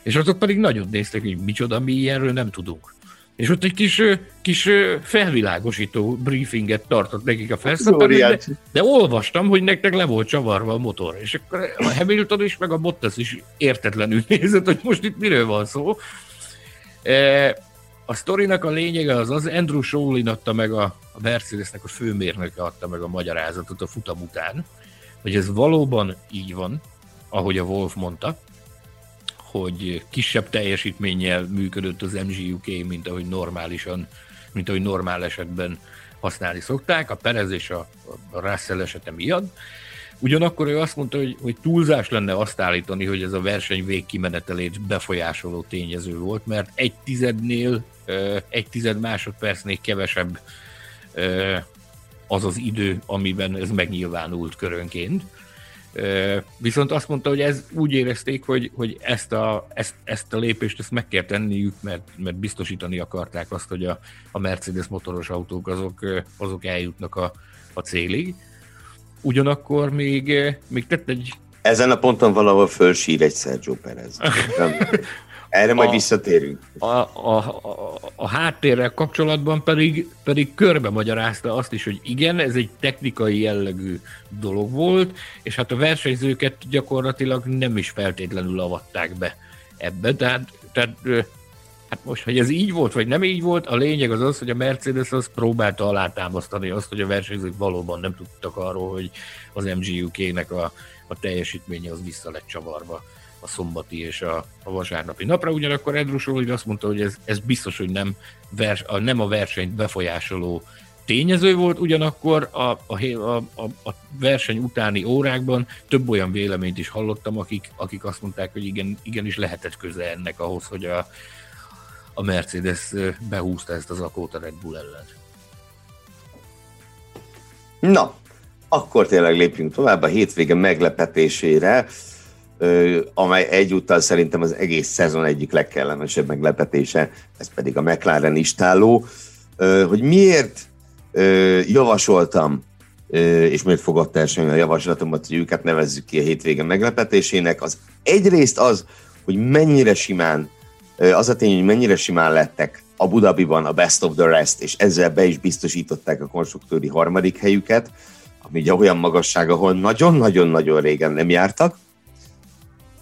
És azok pedig nagyon néztek, hogy micsoda, mi ilyenről nem tudunk. És ott egy kis, kis felvilágosító briefinget tartott nekik a Verstappen, de, de olvastam, hogy nektek le volt csavarva a motor. És akkor a Hamilton is, meg a Bottas is értetlenül [LAUGHS] nézett, hogy most itt miről van szó. A sztorinak a lényege az az, Andrew Sholin adta meg a, a Mercedesnek a főmérnöke adta meg a magyarázatot a futam után, hogy ez valóban így van, ahogy a Wolf mondta, hogy kisebb teljesítménnyel működött az MGUK, mint ahogy normálisan, mint ahogy normál esetben használni szokták, a Perez és a, a Russell esete miatt, Ugyanakkor ő azt mondta, hogy, hogy túlzás lenne azt állítani, hogy ez a verseny végkimenetelét befolyásoló tényező volt, mert egy tizednél, egy tized másodpercnél kevesebb az az idő, amiben ez megnyilvánult körönként. Viszont azt mondta, hogy ez úgy érezték, hogy, hogy ezt, a, ezt, ezt a lépést ezt meg kell tenniük, mert, mert biztosítani akarták azt, hogy a, a Mercedes motoros autók azok, azok eljutnak a, a célig ugyanakkor még, eh, még tett egy... Ezen a ponton valahol fölsír egy Sergio Perez. [LAUGHS] Erre majd a, visszatérünk. A, a, a, a háttérrel kapcsolatban pedig, pedig körbe magyarázta azt is, hogy igen, ez egy technikai jellegű dolog volt, és hát a versenyzőket gyakorlatilag nem is feltétlenül avatták be ebbe, tehát, tehát Hát most, hogy ez így volt, vagy nem így volt, a lényeg az az, hogy a Mercedes az próbálta alátámasztani azt, hogy a versenyzők valóban nem tudtak arról, hogy az MGUK-nek a, a teljesítménye az vissza lett csavarva a szombati és a, a vasárnapi napra. Ugyanakkor Edrus azt mondta, hogy ez, ez biztos, hogy nem, vers, a, nem a versenyt befolyásoló tényező volt, ugyanakkor a, a, a, a verseny utáni órákban több olyan véleményt is hallottam, akik, akik azt mondták, hogy igen, igenis lehetett köze ennek ahhoz, hogy a, a Mercedes behúzta ezt az akót a Red Bull ellen. Na, akkor tényleg lépjünk tovább a hétvége meglepetésére, amely egyúttal szerintem az egész szezon egyik legkellemesebb meglepetése, ez pedig a McLaren istáló. Hogy miért javasoltam, és miért fogadta el a javaslatomat, hogy őket nevezzük ki a hétvége meglepetésének, az egyrészt az, hogy mennyire simán, az a tény, hogy mennyire simán lettek a Budabiban a best of the rest, és ezzel be is biztosították a konstruktőri harmadik helyüket, ami ugye olyan magasság, ahol nagyon-nagyon-nagyon régen nem jártak.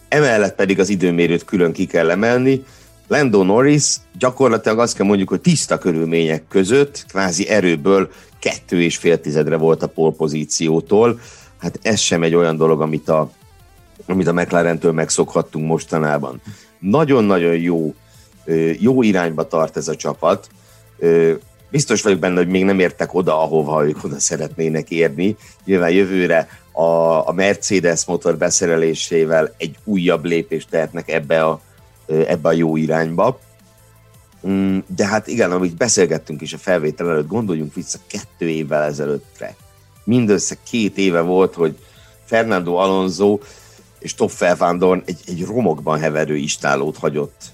Emellett pedig az időmérőt külön ki kell emelni. Lando Norris gyakorlatilag azt kell mondjuk, hogy tiszta körülmények között, kvázi erőből kettő és fél tizedre volt a polpozíciótól. Hát ez sem egy olyan dolog, amit a, amit a McLaren-től megszokhattunk mostanában. Nagyon-nagyon jó, jó irányba tart ez a csapat biztos vagyok benne, hogy még nem értek oda, ahova ők oda szeretnének érni. Nyilván jövőre a, a Mercedes motor beszerelésével egy újabb lépést tehetnek ebbe a, ebbe a jó irányba. Mm, de hát igen, amit beszélgettünk is a felvétel előtt, gondoljunk vissza kettő évvel ezelőttre. Mindössze két éve volt, hogy Fernando Alonso és Stoffel Van Dorn egy, egy romokban heverő istálót hagyott.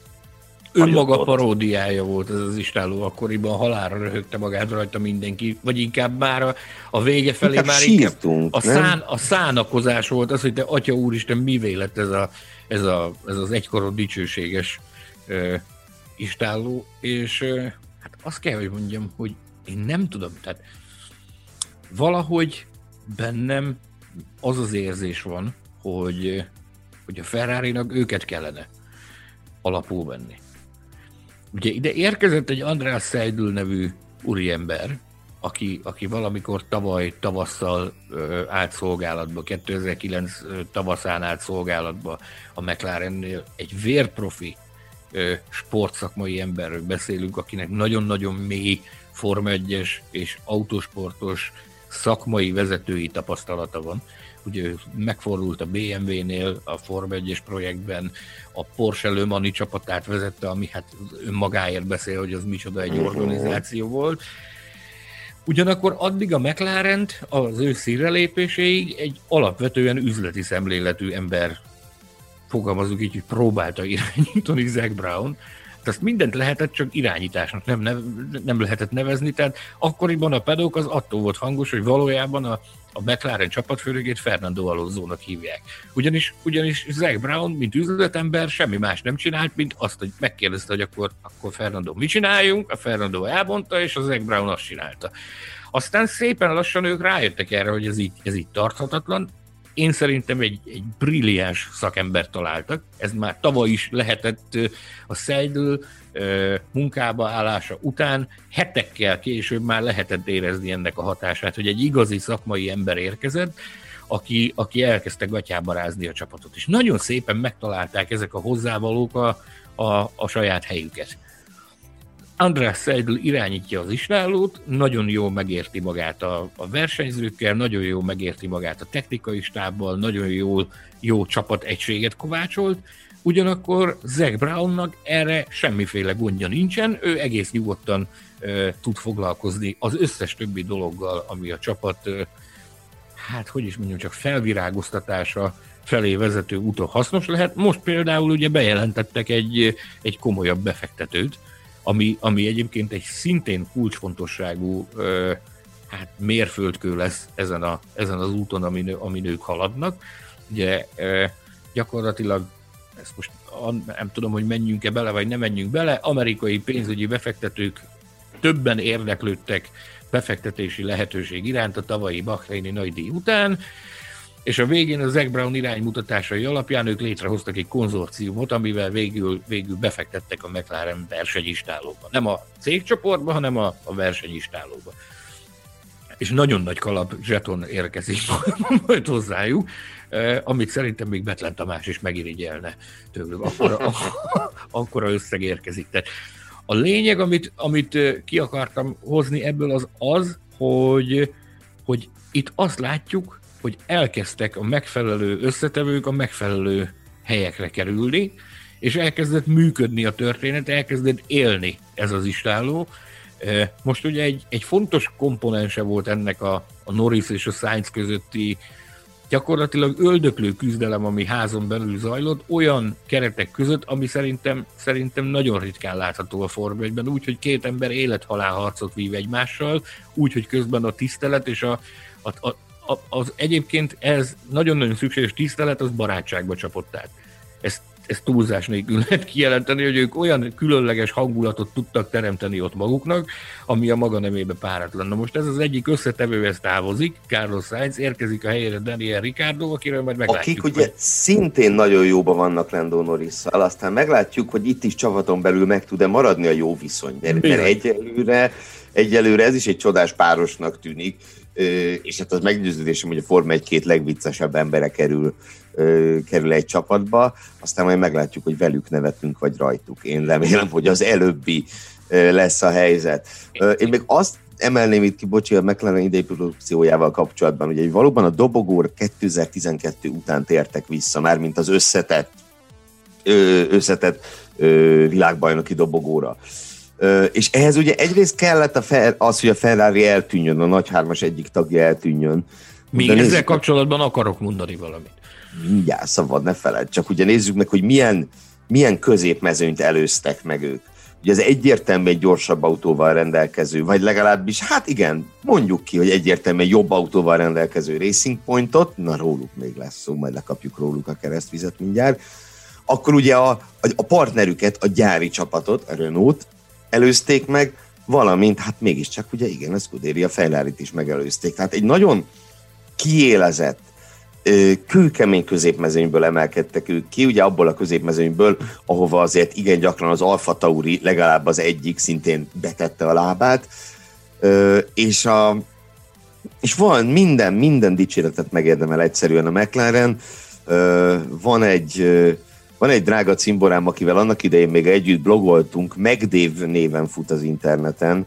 Önmaga ott. paródiája volt ez az istáló akkoriban, halára röhögte magát rajta mindenki, vagy inkább már a, a vége felé inkább már inkább a, szán, a szánakozás volt az, hogy te atya úristen, mi lett ez, a, ez, a, ez az egykoron dicsőséges uh, istáló, és uh, hát azt kell, hogy mondjam, hogy én nem tudom, tehát valahogy bennem az az érzés van, hogy, hogy a ferrari őket kellene alapul venni. Ugye ide érkezett egy András Seidel nevű úriember, aki, aki valamikor tavaly tavasszal ö, állt szolgálatba, 2009 ö, tavaszán állt szolgálatba a McLarennél, egy vérprofi ö, sportszakmai emberről beszélünk, akinek nagyon-nagyon mély Forma 1 és autósportos szakmai vezetői tapasztalata van ugye megfordult a BMW-nél, a Form 1-es projektben, a Porsche Le Mani csapatát vezette, ami hát önmagáért beszél, hogy az micsoda egy organizáció volt. Ugyanakkor addig a mclaren az ő szírrelépéséig egy alapvetően üzleti szemléletű ember fogalmazunk így, hogy próbálta irányítani Zach Brown, ezt mindent lehetett, csak irányításnak nem, nem, nem lehetett nevezni, tehát akkoriban a pedók az attól volt hangos, hogy valójában a, a McLaren csapatfőnökét Fernando Alonso-nak hívják. Ugyanis, ugyanis Zach Brown, mint üzletember, semmi más nem csinált, mint azt, hogy megkérdezte, hogy akkor, akkor Fernando mit csináljunk, a Fernando elmondta, és a Zach Brown azt csinálta. Aztán szépen lassan ők rájöttek erre, hogy ez így, ez így tarthatatlan, én szerintem egy, egy brilliáns szakember találtak. Ez már tavaly is lehetett a Seidel munkába állása után, hetekkel később már lehetett érezni ennek a hatását, hogy egy igazi szakmai ember érkezett, aki, aki elkezdte gatyába rázni a csapatot. És nagyon szépen megtalálták ezek a hozzávalók a, a, a saját helyüket. András Seidel irányítja az isnálót, nagyon jól megérti magát a, a versenyzőkkel, nagyon jól megérti magát a technikai stábbal, nagyon jól jó csapat egységet kovácsolt, ugyanakkor Zach Brownnak erre semmiféle gondja nincsen, ő egész nyugodtan ö, tud foglalkozni az összes többi dologgal, ami a csapat, ö, hát hogy is mondjam, csak felvirágoztatása felé vezető úton hasznos lehet. Most például ugye bejelentettek egy, egy komolyabb befektetőt, ami, ami egyébként egy szintén kulcsfontosságú ö, hát mérföldkő lesz ezen, a, ezen az úton, amin, amin ők haladnak. Ugye ö, gyakorlatilag ezt most nem tudom, hogy menjünk-e bele, vagy nem menjünk bele, amerikai pénzügyi befektetők többen érdeklődtek befektetési lehetőség iránt a tavalyi Bahreini nagydíj után, és a végén a Zac Brown iránymutatásai alapján ők létrehoztak egy konzorciumot, amivel végül, végül befektettek a McLaren versenyistálóba. Nem a cégcsoportba, hanem a, a versenyistálóba. És nagyon nagy kalap zseton érkezik [LAUGHS] majd hozzájuk, eh, amit szerintem még Betlen Tamás is megirigyelne tőlük. Akkora, [LAUGHS] akkora összeg érkezik. Tehát a lényeg, amit, amit eh, ki akartam hozni ebből az az, hogy, hogy itt azt látjuk, hogy elkezdtek a megfelelő összetevők a megfelelő helyekre kerülni, és elkezdett működni a történet, elkezdett élni ez az istáló. Most ugye egy, egy fontos komponense volt ennek a, a Norris és a Sainz közötti gyakorlatilag öldöklő küzdelem, ami házon belül zajlott, olyan keretek között, ami szerintem, szerintem nagyon ritkán látható a Forma 1 úgy, hogy két ember élethalál harcot vív egymással, úgy, hogy közben a tisztelet és a, a, a, az egyébként ez nagyon-nagyon szükséges tisztelet, az barátságba csapott át. Ezt ez túlzás nélkül [LAUGHS] lehet kijelenteni, hogy ők olyan különleges hangulatot tudtak teremteni ott maguknak, ami a maga nemébe páratlan. Na most ez az egyik összetevő, ez távozik, Carlos Sainz, érkezik a helyére Daniel Ricardo, akiről majd meglátjuk. Akik ugye hogy... szintén nagyon jóban vannak Lando norris aztán meglátjuk, hogy itt is csapaton belül meg tud-e maradni a jó viszony, mert, mert egyelőre, egyelőre ez is egy csodás párosnak tűnik, és hát az meggyőződésem, hogy a Forma egy két legviccesebb embere kerül kerül egy csapatba, aztán majd meglátjuk, hogy velük nevetünk, vagy rajtuk. Én remélem, hogy az előbbi lesz a helyzet. Én még azt emelném itt ki, bocsi, a McLaren idei produkciójával kapcsolatban, ugye hogy valóban a dobogór 2012 után tértek vissza, már mint az összetett, összetett világbajnoki dobogóra. És ehhez ugye egyrészt kellett a fel, az, hogy a Ferrari eltűnjön, a nagy hármas egyik tagja eltűnjön. Még ezzel nézzük, kapcsolatban akarok mondani valamit mindjárt szabad, ne feled. Csak ugye nézzük meg, hogy milyen, milyen középmezőnyt előztek meg ők. Ugye ez egyértelműen gyorsabb autóval rendelkező, vagy legalábbis, hát igen, mondjuk ki, hogy egyértelműen jobb autóval rendelkező Racing Pointot, na róluk még lesz szó, majd lekapjuk róluk a keresztvizet mindjárt, akkor ugye a, a partnerüket, a gyári csapatot, a Renault előzték meg, valamint, hát mégiscsak ugye igen, a Scuderia Ferrari-t is megelőzték. Tehát egy nagyon kiélezett, kőkemény középmezőnyből emelkedtek ők ki, ugye abból a középmezőnyből, ahova azért igen gyakran az Alfa Tauri legalább az egyik szintén betette a lábát, és a és van minden, minden dicséretet megérdemel egyszerűen a McLaren. Van egy, van egy drága cimborám, akivel annak idején még együtt blogoltunk, McDave néven fut az interneten,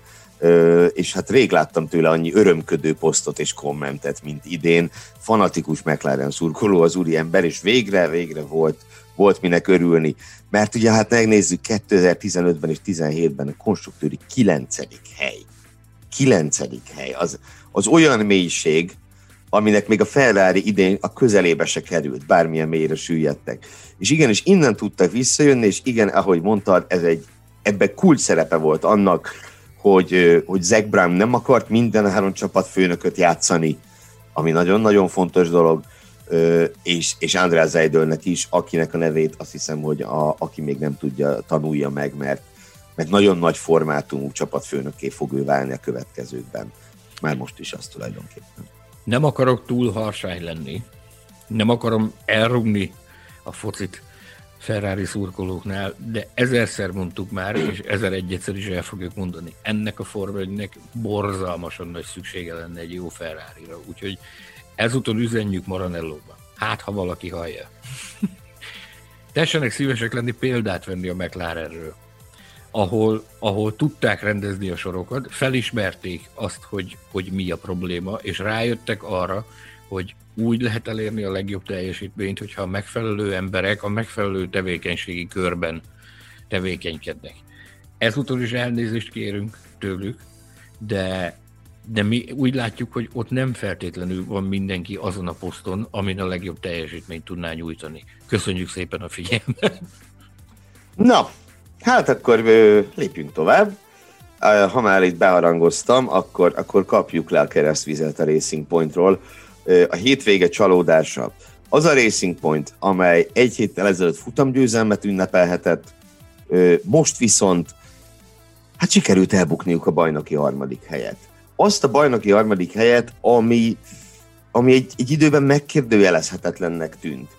és hát rég láttam tőle annyi örömködő posztot és kommentet, mint idén. Fanatikus McLaren szurkoló az úri ember, és végre, végre volt, volt minek örülni. Mert ugye hát megnézzük 2015-ben és 17-ben a konstruktőri 9. hely. 9. hely. Az, az olyan mélység, aminek még a Ferrari idén a közelébe se került, bármilyen mélyre süllyedtek. És igenis innen tudtak visszajönni, és igen, ahogy mondtad, ez egy, ebben kulcs szerepe volt annak, hogy, hogy Zach Brown nem akart minden három csapat főnököt játszani, ami nagyon-nagyon fontos dolog, és, és András Zeidölnek is, akinek a nevét azt hiszem, hogy a, aki még nem tudja, tanulja meg, mert, mert nagyon nagy formátumú csapatfőnökké fog ő válni a következőkben. Már most is azt tulajdonképpen. Nem akarok túl harsány lenni, nem akarom elrugni a focit, Ferrari szurkolóknál, de ezerszer mondtuk már, és ezer egyszer is el fogjuk mondani. Ennek a Forma borzalmasan nagy szüksége lenne egy jó Ferrari-ra, úgyhogy ezúttal üzenjük Maranellóba. Hát, ha valaki hallja. [LAUGHS] Tessenek szívesek lenni példát venni a McLarenről, ahol, ahol tudták rendezni a sorokat, felismerték azt, hogy, hogy mi a probléma, és rájöttek arra, hogy úgy lehet elérni a legjobb teljesítményt, hogyha a megfelelő emberek a megfelelő tevékenységi körben tevékenykednek. Ezúttal is elnézést kérünk tőlük, de, de mi úgy látjuk, hogy ott nem feltétlenül van mindenki azon a poszton, amin a legjobb teljesítményt tudná nyújtani. Köszönjük szépen a figyelmet! Na, hát akkor lépjünk tovább. Ha már itt beharangoztam, akkor, akkor kapjuk le a keresztvizet a Racing Pointról a hétvége csalódása. Az a Racing Point, amely egy héttel ezelőtt futamgyőzelmet ünnepelhetett, most viszont hát sikerült elbukniuk a bajnoki harmadik helyet. Azt a bajnoki harmadik helyet, ami, ami egy, egy időben megkérdőjelezhetetlennek tűnt.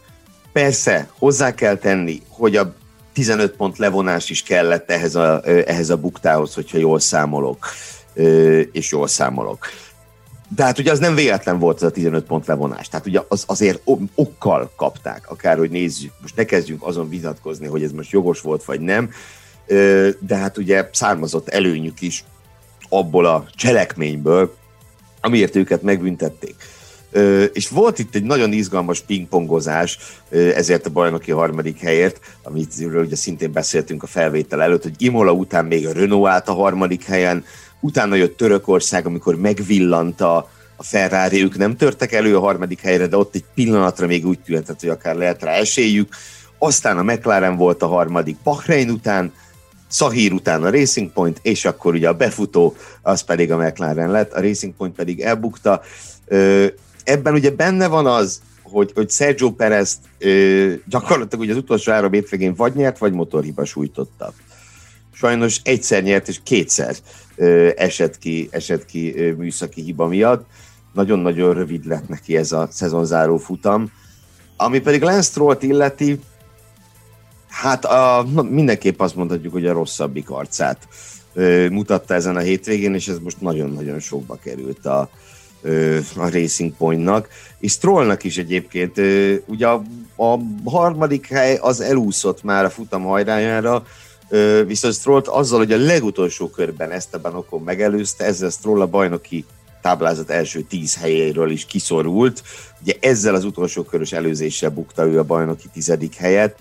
Persze, hozzá kell tenni, hogy a 15 pont levonás is kellett ehhez a, ehhez a buktához, hogyha jól számolok, és jól számolok. De hát ugye az nem véletlen volt az a 15 pont levonás. Tehát ugye az, azért okkal kapták, akár hogy nézzük. Most ne kezdjünk azon vitatkozni, hogy ez most jogos volt, vagy nem. De hát ugye származott előnyük is abból a cselekményből, amiért őket megbüntették. És volt itt egy nagyon izgalmas pingpongozás ezért a bajnoki harmadik helyért, amit ugye szintén beszéltünk a felvétel előtt, hogy Imola után még a Renault állt a harmadik helyen, utána jött Törökország, amikor megvillant a, a Ferrari, ők nem törtek elő a harmadik helyre, de ott egy pillanatra még úgy tűnt, hogy akár lehet rá esélyük. Aztán a McLaren volt a harmadik Bahrein után, Szahír után a Racing Point, és akkor ugye a befutó, az pedig a McLaren lett, a Racing Point pedig elbukta. Ebben ugye benne van az, hogy, hogy Sergio Perez gyakorlatilag ugye az utolsó három hétvégén vagy nyert, vagy motorhiba sújtotta. Sajnos egyszer nyert, és kétszer esett ki, esett ki műszaki hiba miatt. Nagyon-nagyon rövid lett neki ez a szezonzáró futam. Ami pedig Lance Stroll-t illeti, hát a, na, mindenképp azt mondhatjuk, hogy a rosszabbik arcát ö, mutatta ezen a hétvégén, és ez most nagyon-nagyon sokba került a, ö, a Racing Pointnak, és Strollnak is egyébként, ugye a, a harmadik hely az elúszott már a futam hajrájára, viszont Strollt azzal, hogy a legutolsó körben Esteban Okon megelőzte, ezzel Stroll a bajnoki táblázat első tíz helyéről is kiszorult. Ugye ezzel az utolsó körös előzéssel bukta ő a bajnoki tizedik helyet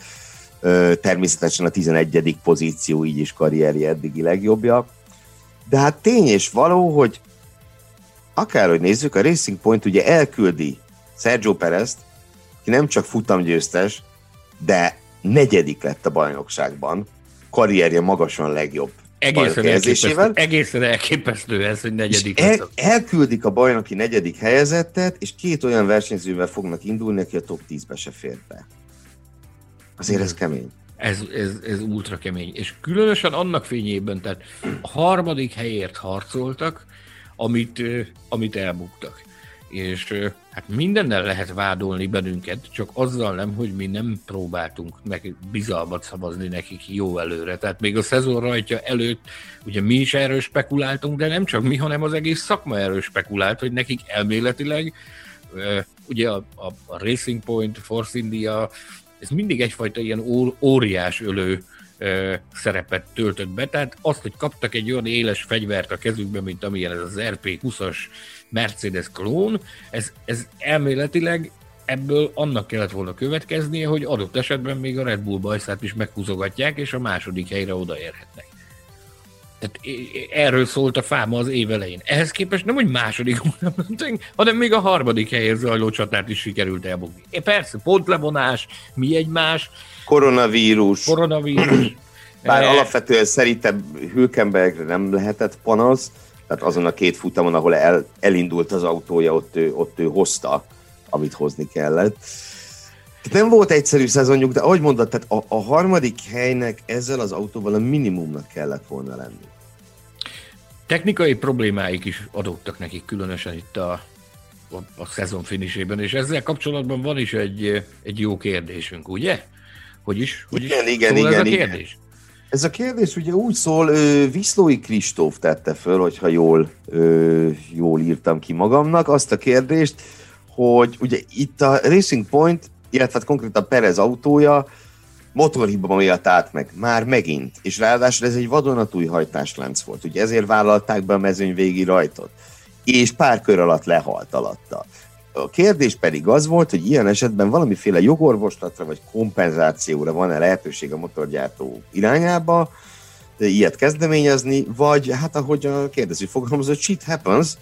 természetesen a 11. pozíció így is karrierje eddigi legjobbja. De hát tény és való, hogy akárhogy nézzük, a Racing Point ugye elküldi Sergio Perez, ki nem csak futamgyőztes, de negyedik lett a bajnokságban, karrierje magasan legjobb egészen elképesztő, egészen elképesztő ez, hogy negyedik el, Elküldik a bajnoki negyedik helyezettet, és két olyan versenyzővel fognak indulni, aki a top 10-be se fér be. Azért ez kemény. Ez, ez, ez ultra kemény. És különösen annak fényében, tehát a harmadik helyért harcoltak, amit, amit elbuktak. És hát mindennel lehet vádolni bennünket, csak azzal nem, hogy mi nem próbáltunk meg bizalmat szavazni nekik jó előre. Tehát még a szezon rajtja előtt, ugye mi is erről spekuláltunk, de nem csak mi, hanem az egész szakma erről spekulált, hogy nekik elméletileg ugye a, a, a Racing Point, Force India, ez mindig egyfajta ilyen óriás ölő szerepet töltött be, tehát azt, hogy kaptak egy olyan éles fegyvert a kezükbe, mint amilyen ez az RP20-as Mercedes klón, ez, ez elméletileg ebből annak kellett volna következnie, hogy adott esetben még a Red Bull bajszát is meghúzogatják, és a második helyre odaérhetnek. Tehát erről szólt a fáma az év elején. Ehhez képest nem, hogy második hanem még a harmadik helyért zajló csatát is sikerült elbogni. É, persze, pontlevonás, mi egymás. Koronavírus. Koronavírus. [CLEARS THROAT] Bár e... alapvetően szerintem Hülkenbergre nem lehetett panasz, tehát azon a két futamon, ahol el, elindult az autója, ott ő, ott ő hozta, amit hozni kellett. Tehát nem volt egyszerű szezonjuk, de ahogy mondod, tehát a, a harmadik helynek ezzel az autóval a minimumnak kellett volna lenni. Technikai problémáik is adottak nekik, különösen itt a, a, a szezon finisében, és ezzel kapcsolatban van is egy, egy jó kérdésünk, ugye? Hogy is? Hogy igen, is igen, igen, ez a kérdés? Igen. Ez a kérdés ugye úgy szól, Viszlói Kristóf tette föl, hogyha jól, jól írtam ki magamnak, azt a kérdést, hogy ugye itt a Racing Point, illetve hát konkrétan Perez autója motorhiba miatt állt meg, már megint, és ráadásul ez egy vadonatúj hajtáslánc volt, ugye ezért vállalták be a mezőny végi rajtot, és pár kör alatt lehalt alatta. A kérdés pedig az volt, hogy ilyen esetben valamiféle jogorvoslatra vagy kompenzációra van-e lehetőség a motorgyártó irányába, ilyet kezdeményezni, vagy hát ahogy a kérdező fogalmazott, shit happens,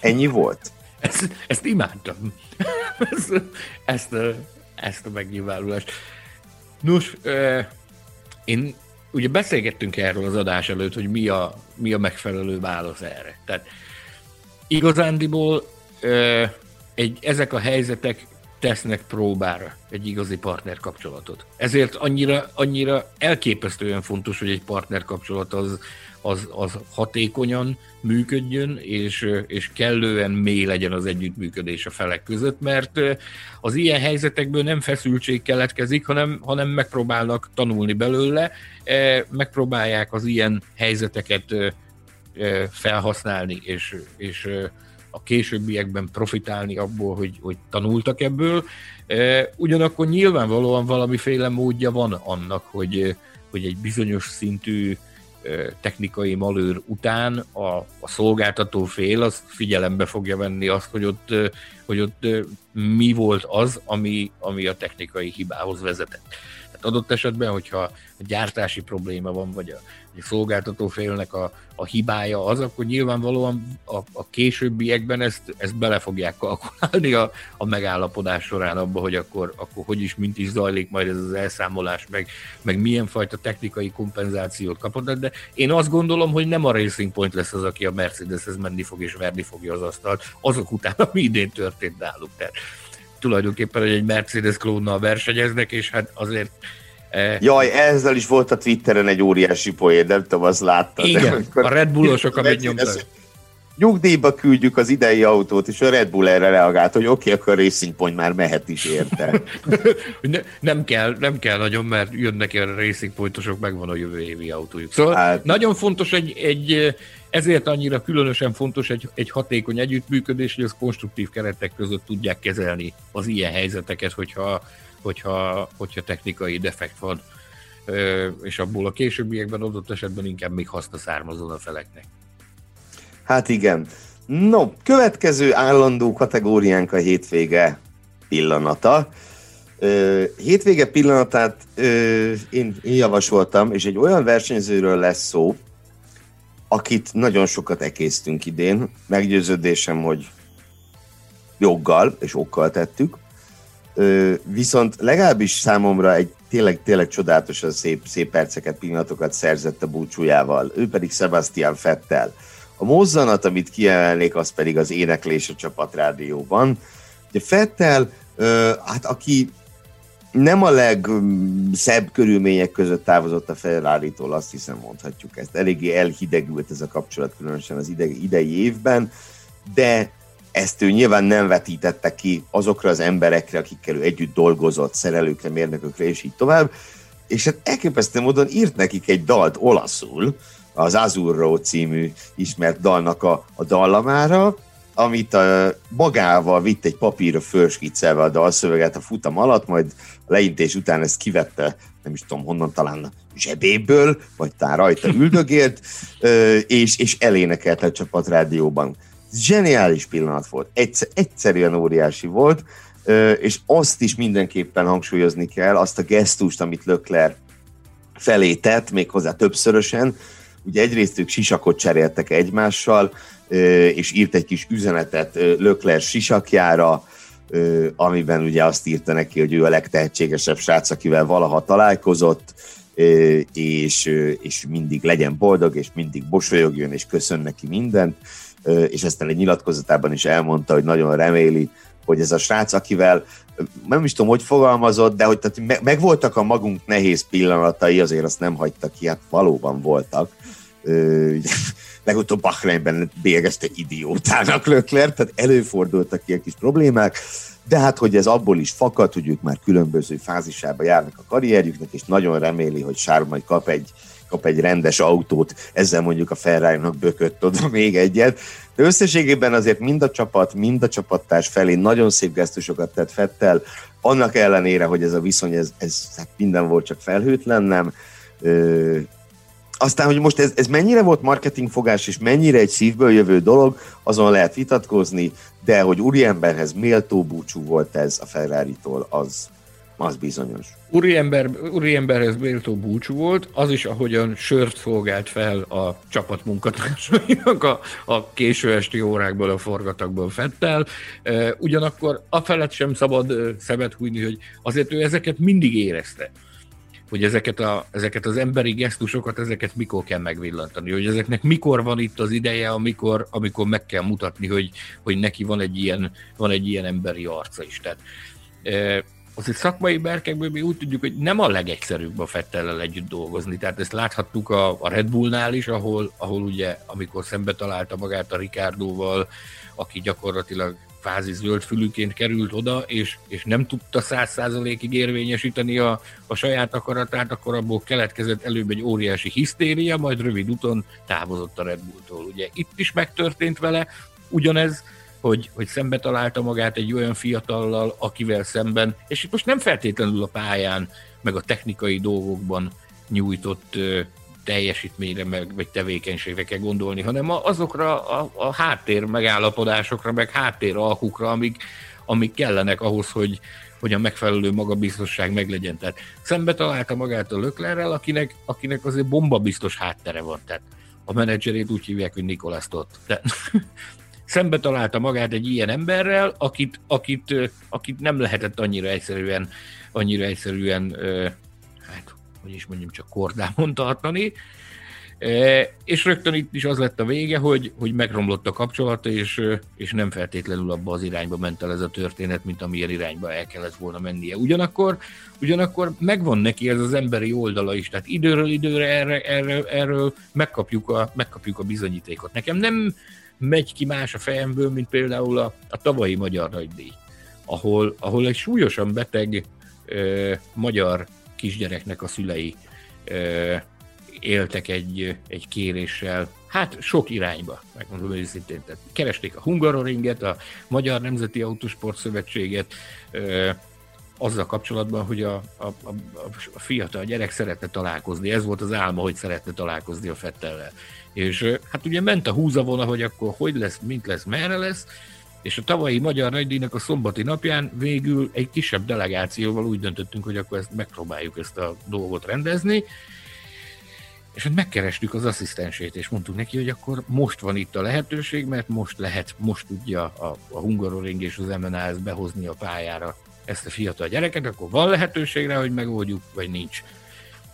ennyi volt. [LAUGHS] ezt, ezt imádtam. [LAUGHS] ezt, ezt, ezt a megnyilvánulást. Nos, én ugye beszélgettünk erről az adás előtt, hogy mi a, mi a megfelelő válasz erre. Tehát igazándiból egy, ezek a helyzetek tesznek próbára egy igazi partner kapcsolatot. Ezért annyira, annyira elképesztően fontos, hogy egy partner kapcsolat az, az, az hatékonyan működjön, és, és kellően mély legyen az együttműködés a felek között, mert az ilyen helyzetekből nem feszültség keletkezik, hanem, hanem megpróbálnak tanulni belőle, megpróbálják az ilyen helyzeteket felhasználni, és, és a későbbiekben profitálni abból, hogy, hogy tanultak ebből. Ugyanakkor nyilvánvalóan valamiféle módja van annak, hogy, hogy egy bizonyos szintű technikai malőr után a, a szolgáltató fél az figyelembe fogja venni azt, hogy ott, hogy ott mi volt az, ami, ami a technikai hibához vezetett. Tehát adott esetben, hogyha a gyártási probléma van, vagy a, a szolgáltató félnek a, a hibája az, akkor nyilvánvalóan a, a későbbiekben ezt, ezt bele fogják kalkulálni a, a megállapodás során abba, hogy akkor, akkor hogy is, mint is zajlik majd ez az elszámolás, meg, meg milyen fajta technikai kompenzációt kapod, de én azt gondolom, hogy nem a Racing Point lesz az, aki a Mercedeshez menni fog és verni fogja az asztalt, azok után, ami idén történt náluk. Tehát tulajdonképpen, hogy egy Mercedes klónnal versenyeznek, és hát azért E, Jaj, ezzel is volt a Twitteren egy óriási poén, nem tudom, az láttad. Igen, a Red Bullosok, amit nyomtak. Nyugdíjba küldjük az idei autót, és a Red Bull erre reagált, hogy oké, okay, akkor a Racing Point már mehet is érte. [LAUGHS] ne, nem, kell, nem kell nagyon, mert jönnek a Racing Pointosok, megvan a jövő évi autójuk. Szóval hát, nagyon fontos egy, egy ezért annyira különösen fontos egy, egy hatékony együttműködés, hogy az konstruktív keretek között tudják kezelni az ilyen helyzeteket, hogyha hogyha, hogyha technikai defekt van, és abból a későbbiekben adott esetben inkább még haszna származon a feleknek. Hát igen. No, következő állandó kategóriánk a hétvége pillanata. Hétvége pillanatát én javasoltam, és egy olyan versenyzőről lesz szó, akit nagyon sokat ekésztünk idén. Meggyőződésem, hogy joggal és okkal tettük viszont legalábbis számomra egy tényleg, tényleg csodálatosan szép, szép perceket, pillanatokat szerzett a búcsújával, ő pedig Sebastian Fettel. A mozzanat, amit kiemelnék, az pedig az éneklés a csapatrádióban. Ugye Fettel, hát aki nem a legszebb körülmények között távozott a ferrari azt hiszem mondhatjuk ezt. Eléggé elhidegült ez a kapcsolat, különösen az idei évben, de ezt ő nyilván nem vetítette ki azokra az emberekre, akikkel ő együtt dolgozott, szerelőkre, mérnökökre, és így tovább. És hát elképesztő módon írt nekik egy dalt olaszul, az Azurro című ismert dalnak a, a dallamára, amit a, magával vitt egy papírra fölskiccelve a dalszöveget a futam alatt, majd a leintés után ezt kivette, nem is tudom honnan, talán zsebéből, vagy talán rajta [LAUGHS] üldögélt, és, és elénekelte a csapatrádióban zseniális pillanat volt, egyszer, egyszerűen óriási volt, és azt is mindenképpen hangsúlyozni kell, azt a gesztust, amit Lökler felé tett, méghozzá többszörösen. Ugye egyrészt ők sisakot cseréltek egymással, és írt egy kis üzenetet Lökler sisakjára, amiben ugye azt írta neki, hogy ő a legtehetségesebb srác, akivel valaha találkozott, és, és mindig legyen boldog, és mindig bosolyogjon, és köszön neki mindent és ezt egy nyilatkozatában is elmondta, hogy nagyon reméli, hogy ez a srác, akivel nem is tudom, hogy fogalmazott, de hogy tehát megvoltak a magunk nehéz pillanatai, azért azt nem hagyta ki, hát valóban voltak. [LAUGHS] Legutóbb Bahreinben bérgezte idiótának Lökler, tehát előfordultak ilyen kis problémák, de hát, hogy ez abból is fakad, hogy ők már különböző fázisába járnak a karrierjüknek, és nagyon reméli, hogy Sár majd kap egy kap egy rendes autót, ezzel mondjuk a Ferrari-nak bökött oda még egyet. De összességében azért mind a csapat, mind a csapattárs felé nagyon szép gesztusokat tett Fettel, annak ellenére, hogy ez a viszony, ez, ez hát minden volt csak felhőtlen, nem. Ö, aztán, hogy most ez, ez mennyire volt marketingfogás, és mennyire egy szívből jövő dolog, azon lehet vitatkozni, de hogy úriemberhez méltó búcsú volt ez a Ferrari-tól, az, az bizonyos. Úriember, úriemberhez méltó búcsú volt, az is, ahogyan sört szolgált fel a csapat munkatársainak a, a késő esti órákból, a forgatakból Fettel. Ugyanakkor a felett sem szabad szemet hújni, hogy azért ő ezeket mindig érezte hogy ezeket, a, ezeket az emberi gesztusokat, ezeket mikor kell megvillantani, hogy ezeknek mikor van itt az ideje, amikor, amikor meg kell mutatni, hogy, hogy neki van egy, ilyen, van egy ilyen emberi arca is. Tehát, azért szakmai berkekből mi úgy tudjuk, hogy nem a legegyszerűbb a Fettellel együtt dolgozni. Tehát ezt láthattuk a, a Red Bullnál is, ahol, ahol ugye, amikor szembe találta magát a Ricardoval, aki gyakorlatilag fázi zöldfülűként került oda, és, és nem tudta száz százalékig érvényesíteni a, a saját akaratát, akkor abból keletkezett előbb egy óriási hisztéria, majd rövid úton távozott a Red Bulltól. Ugye itt is megtörtént vele, ugyanez, hogy, hogy szembe találta magát egy olyan fiatallal, akivel szemben, és most nem feltétlenül a pályán, meg a technikai dolgokban nyújtott teljesítményre, meg, vagy tevékenységre kell gondolni, hanem azokra a, a háttér megállapodásokra, meg háttér alkukra, amik, amik kellenek ahhoz, hogy, hogy a megfelelő magabiztosság meglegyen. Tehát szembe találta magát a Löklerrel, akinek, akinek azért bombabiztos háttere van. Tehát a menedzserét úgy hívják, hogy Nikolas Tott. Szembe találta magát egy ilyen emberrel, akit, akit, akit nem lehetett annyira egyszerűen, annyira egyszerűen hát, hogy is mondjam, csak kordámon tartani, és rögtön itt is az lett a vége, hogy, hogy megromlott a kapcsolata, és, és nem feltétlenül abba az irányba ment el ez a történet, mint amilyen irányba el kellett volna mennie. Ugyanakkor, ugyanakkor megvan neki ez az emberi oldala is, tehát időről időre erre, erre, erről megkapjuk a, megkapjuk a bizonyítékot. Nekem nem megy ki más a fejemből, mint például a, a tavalyi Magyar Nagydíj, ahol, ahol egy súlyosan beteg ö, magyar kisgyereknek a szülei ö, éltek egy, egy kéréssel, hát sok irányba, megmondom őszintén. Tehát keresték a Hungaroringet, a Magyar Nemzeti Autosport Szövetséget, ö, azzal kapcsolatban, hogy a, a, a, a fiatal gyerek szeretne találkozni. Ez volt az álma, hogy szeretne találkozni a Fettellel. És hát ugye ment a húzavona, hogy akkor hogy lesz, mint lesz, merre lesz, és a tavalyi Magyar Nagydíjnak a szombati napján végül egy kisebb delegációval úgy döntöttünk, hogy akkor ezt megpróbáljuk ezt a dolgot rendezni, és hát megkerestük az asszisztensét, és mondtuk neki, hogy akkor most van itt a lehetőség, mert most lehet, most tudja a, a Hungaroring és az MNAS behozni a pályára ezt a fiatal gyereket, akkor van lehetőség rá, hogy megoldjuk, vagy nincs.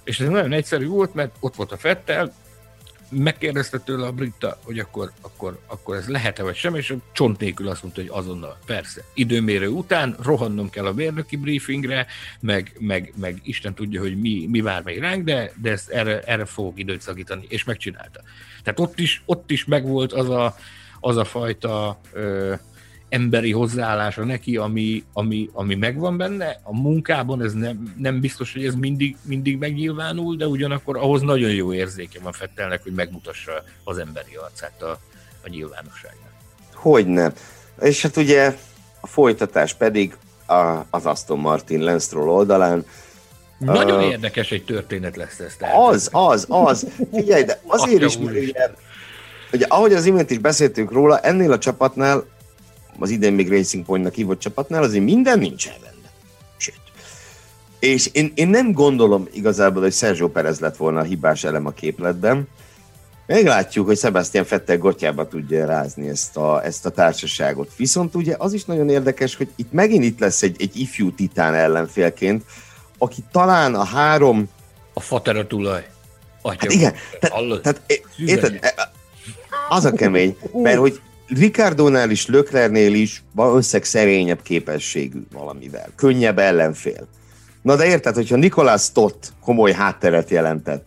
És ez nagyon egyszerű volt, mert ott volt a Fettel, megkérdezte tőle a Britta, hogy akkor, akkor, akkor ez lehet-e vagy sem, és csont nélkül azt mondta, hogy azonnal, persze. Időmérő után rohannom kell a mérnöki briefingre, meg, meg, meg Isten tudja, hogy mi, mi vár még ránk, de, de ezt erre, erre fogok időt szakítani, és megcsinálta. Tehát ott is, ott is megvolt az a, az a fajta ö, emberi hozzáállása neki, ami, ami, ami megvan benne. A munkában ez nem, nem biztos, hogy ez mindig, mindig megnyilvánul, de ugyanakkor ahhoz nagyon jó érzéke van Fettelnek, hogy megmutassa az emberi arcát a, a nyilvánosságnak. Hogyne. És hát ugye a folytatás pedig a, az Aston Martin Lance oldalán. Nagyon uh, érdekes egy történet lesz ez. Tehát. Az, az, az. Figyelj, de azért is, mert ugye, ugye, ahogy az imént is beszéltünk róla, ennél a csapatnál az idén még Racing Pointnak hívott csapatnál, azért minden nincsen rendben. Sőt. És én, én nem gondolom igazából, hogy Sergio Perez lett volna a hibás elem a képletben. Meglátjuk, hogy Sebastian Fettel gotyába tudja rázni ezt a, ezt a társaságot. Viszont ugye az is nagyon érdekes, hogy itt megint itt lesz egy, egy ifjú titán ellenfélként, aki talán a három... A fatera tulaj. Atya, hát igen, tehát, tehát érted, az a kemény, mert hogy Ricardónál is, Löklernél is van összeg szerényebb képességű valamivel. Könnyebb ellenfél. Na de érted, hogyha Nikolás Tott komoly hátteret jelentett,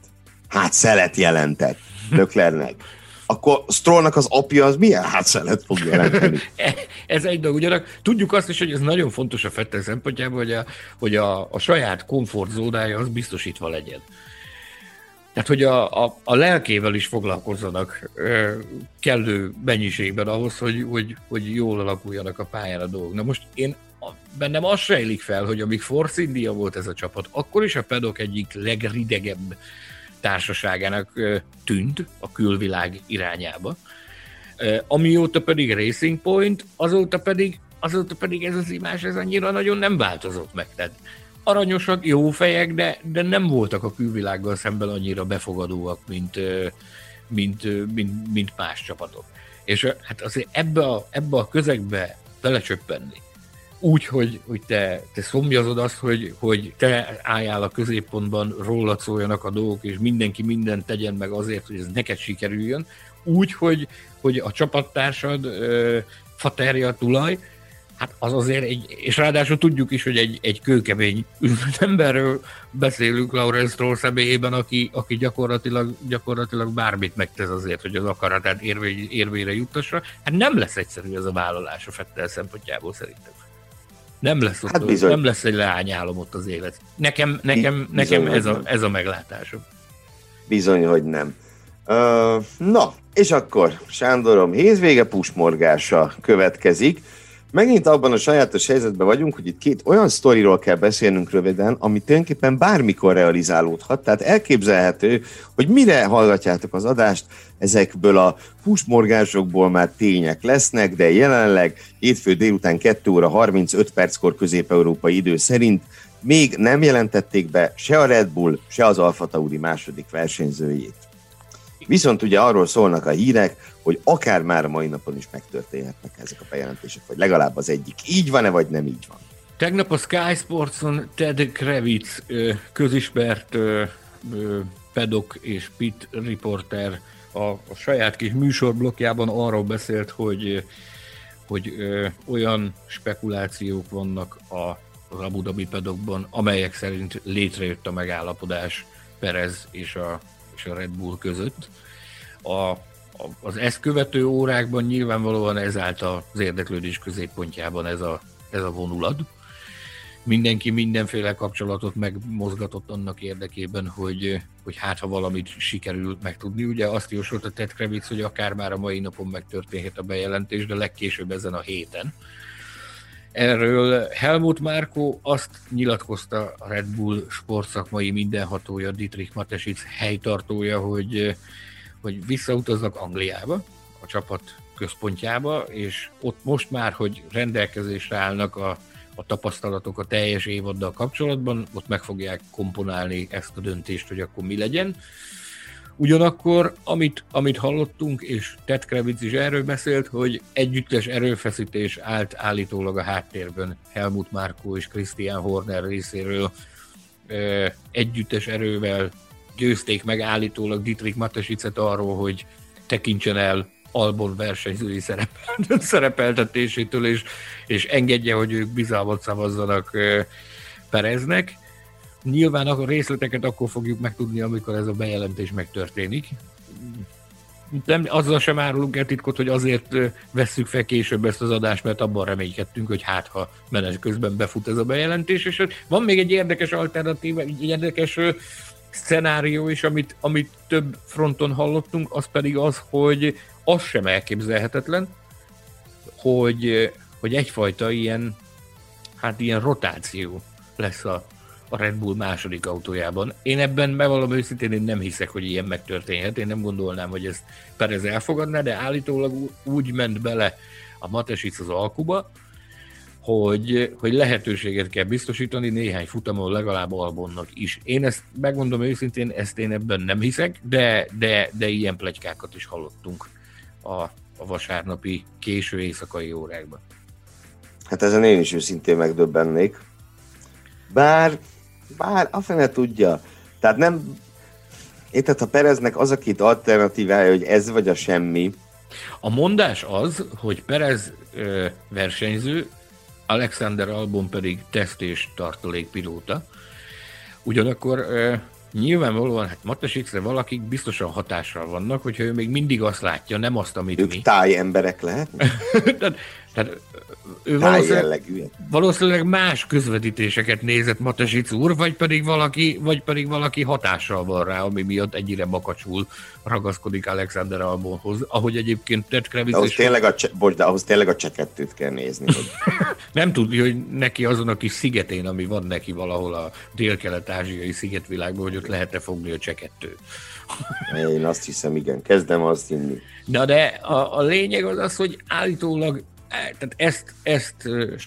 hátszelet jelentett Löklernek, akkor Strollnak az apja az milyen hátszelet fog jelenteni? [LAUGHS] ez egy dolog. Ugyanak tudjuk azt is, hogy ez nagyon fontos a Fettel szempontjából, hogy a, hogy a, a saját komfortzónája az biztosítva legyen. Tehát, hogy a, a, a lelkével is foglalkozzanak ö, kellő mennyiségben ahhoz, hogy, hogy, hogy jól alakuljanak a pályára a dolgok. Na most én bennem az sejlik fel, hogy amíg Force India volt ez a csapat, akkor is a pedok egyik legridegebb társaságának ö, tűnt a külvilág irányába. Ö, amióta pedig Racing Point, azóta pedig, azóta pedig ez az imás ez annyira nagyon nem változott meg. Tehát aranyosak, jó fejek, de, de nem voltak a külvilággal szemben annyira befogadóak, mint, mint, mint, mint más csapatok. És hát azért ebbe a, ebbe a közegbe belecsöppenni, úgy, hogy, hogy te, te szomjazod azt, hogy, hogy te álljál a középpontban, rólad szóljanak a dolgok, és mindenki mindent tegyen meg azért, hogy ez neked sikerüljön, úgy, hogy, hogy a csapattársad faterja tulaj, Hát az azért egy, és ráadásul tudjuk is, hogy egy, egy kőkemény üzletemberről beszélünk Laurence Stroll személyében, aki, aki gyakorlatilag, gyakorlatilag bármit megtesz azért, hogy az akaratát érvé, érvére juttassa. Hát nem lesz egyszerű ez a vállalás a Fettel szempontjából szerintem. Nem lesz, ott, hát nem lesz egy leányálom ott az élet. Nekem, nekem, bizony, nekem ez, a, ez a meglátásom. Bizony, hogy nem. Uh, na, és akkor Sándorom hézvége pusmorgása következik megint abban a sajátos helyzetben vagyunk, hogy itt két olyan sztoriról kell beszélnünk röviden, ami tulajdonképpen bármikor realizálódhat. Tehát elképzelhető, hogy mire hallgatjátok az adást, ezekből a húsmorgásokból már tények lesznek, de jelenleg hétfő délután 2 óra 35 perckor közép-európai idő szerint még nem jelentették be se a Red Bull, se az Alfa Tauri második versenyzőjét. Viszont ugye arról szólnak a hírek, hogy akár már a mai napon is megtörténhetnek ezek a bejelentések, vagy legalább az egyik. Így van-e, vagy nem így van? Tegnap a Sky Sportson Ted Kravitz közismert pedok és pit riporter a, a saját kis műsorblokjában arról beszélt, hogy, hogy ö, olyan spekulációk vannak a, az Abu Dhabi pedokban, amelyek szerint létrejött a megállapodás Perez és a, és a Red Bull között. A, az ezt követő órákban nyilvánvalóan ez állt az érdeklődés középpontjában ez a, ez a vonulat. Mindenki mindenféle kapcsolatot megmozgatott annak érdekében, hogy, hogy hát ha valamit sikerül megtudni. Ugye azt jósolta Ted Kravitz, hogy akár már a mai napon megtörténhet a bejelentés, de legkésőbb ezen a héten. Erről Helmut Márkó azt nyilatkozta a Red Bull sportszakmai mindenhatója Dietrich Matesic helytartója, hogy hogy visszautaznak Angliába, a csapat központjába, és ott most már, hogy rendelkezésre állnak a, a tapasztalatok a teljes évaddal kapcsolatban, ott meg fogják komponálni ezt a döntést, hogy akkor mi legyen. Ugyanakkor, amit, amit hallottunk, és Ted Kravitz is erről beszélt, hogy együttes erőfeszítés állt állítólag a háttérben Helmut Márkó és Christian Horner részéről együttes erővel győzték meg állítólag Dietrich Matesicet arról, hogy tekintsen el Albon versenyzői szerepel, [LAUGHS] szerepeltetésétől, és, és engedje, hogy ők bizalmat szavazzanak Pereznek. Nyilván a részleteket akkor fogjuk megtudni, amikor ez a bejelentés megtörténik. Nem, azzal sem árulunk el titkot, hogy azért vesszük fel később ezt az adást, mert abban reménykedtünk, hogy hát ha menet közben befut ez a bejelentés, és van még egy érdekes alternatíva, egy érdekes szenárió is, amit, amit több fronton hallottunk, az pedig az, hogy az sem elképzelhetetlen, hogy, hogy egyfajta ilyen, hát ilyen rotáció lesz a, a Red Bull második autójában. Én ebben bevallom őszintén, én nem hiszek, hogy ilyen megtörténhet. Én nem gondolnám, hogy ezt Perez elfogadná, de állítólag úgy ment bele a Matesic az alkuba, hogy, hogy lehetőséget kell biztosítani néhány futamon legalább Albonnak is. Én ezt megmondom őszintén, ezt én ebben nem hiszek, de, de, de ilyen plegykákat is hallottunk a, a vasárnapi késő éjszakai órákban. Hát ezen én is őszintén megdöbbennék. Bár, bár a fene tudja. Tehát nem, érted, ha Pereznek az a két alternatívája, hogy ez vagy a semmi. A mondás az, hogy Perez ö, versenyző, Alexander Albon pedig teszt és tartalékpilóta. Ugyanakkor nyilvánvalóan hát Matesicre valakik biztosan hatással vannak, hogyha ő még mindig azt látja, nem azt, amit ők mi. táj emberek lehet? [LAUGHS] tehát, tehát ő valószínűleg, valószínűleg más közvetítéseket nézett Matesic úr, vagy pedig, valaki, vagy pedig valaki hatással van rá, ami miatt egyre makacsul ragaszkodik Alexander Albonhoz, ahogy egyébként Ted Kravitz ahhoz, tényleg a, bocs, de ahhoz tényleg a csekettőt kell nézni. Hogy... [LAUGHS] Nem tudja, hogy neki azon a kis szigetén, ami van neki valahol a dél-kelet-ázsiai szigetvilágban, hogy ott lehet-e fogni a csekettőt. Én azt hiszem, igen, kezdem azt hinni. Na de a, a lényeg az az, hogy állítólag tehát ezt, ezt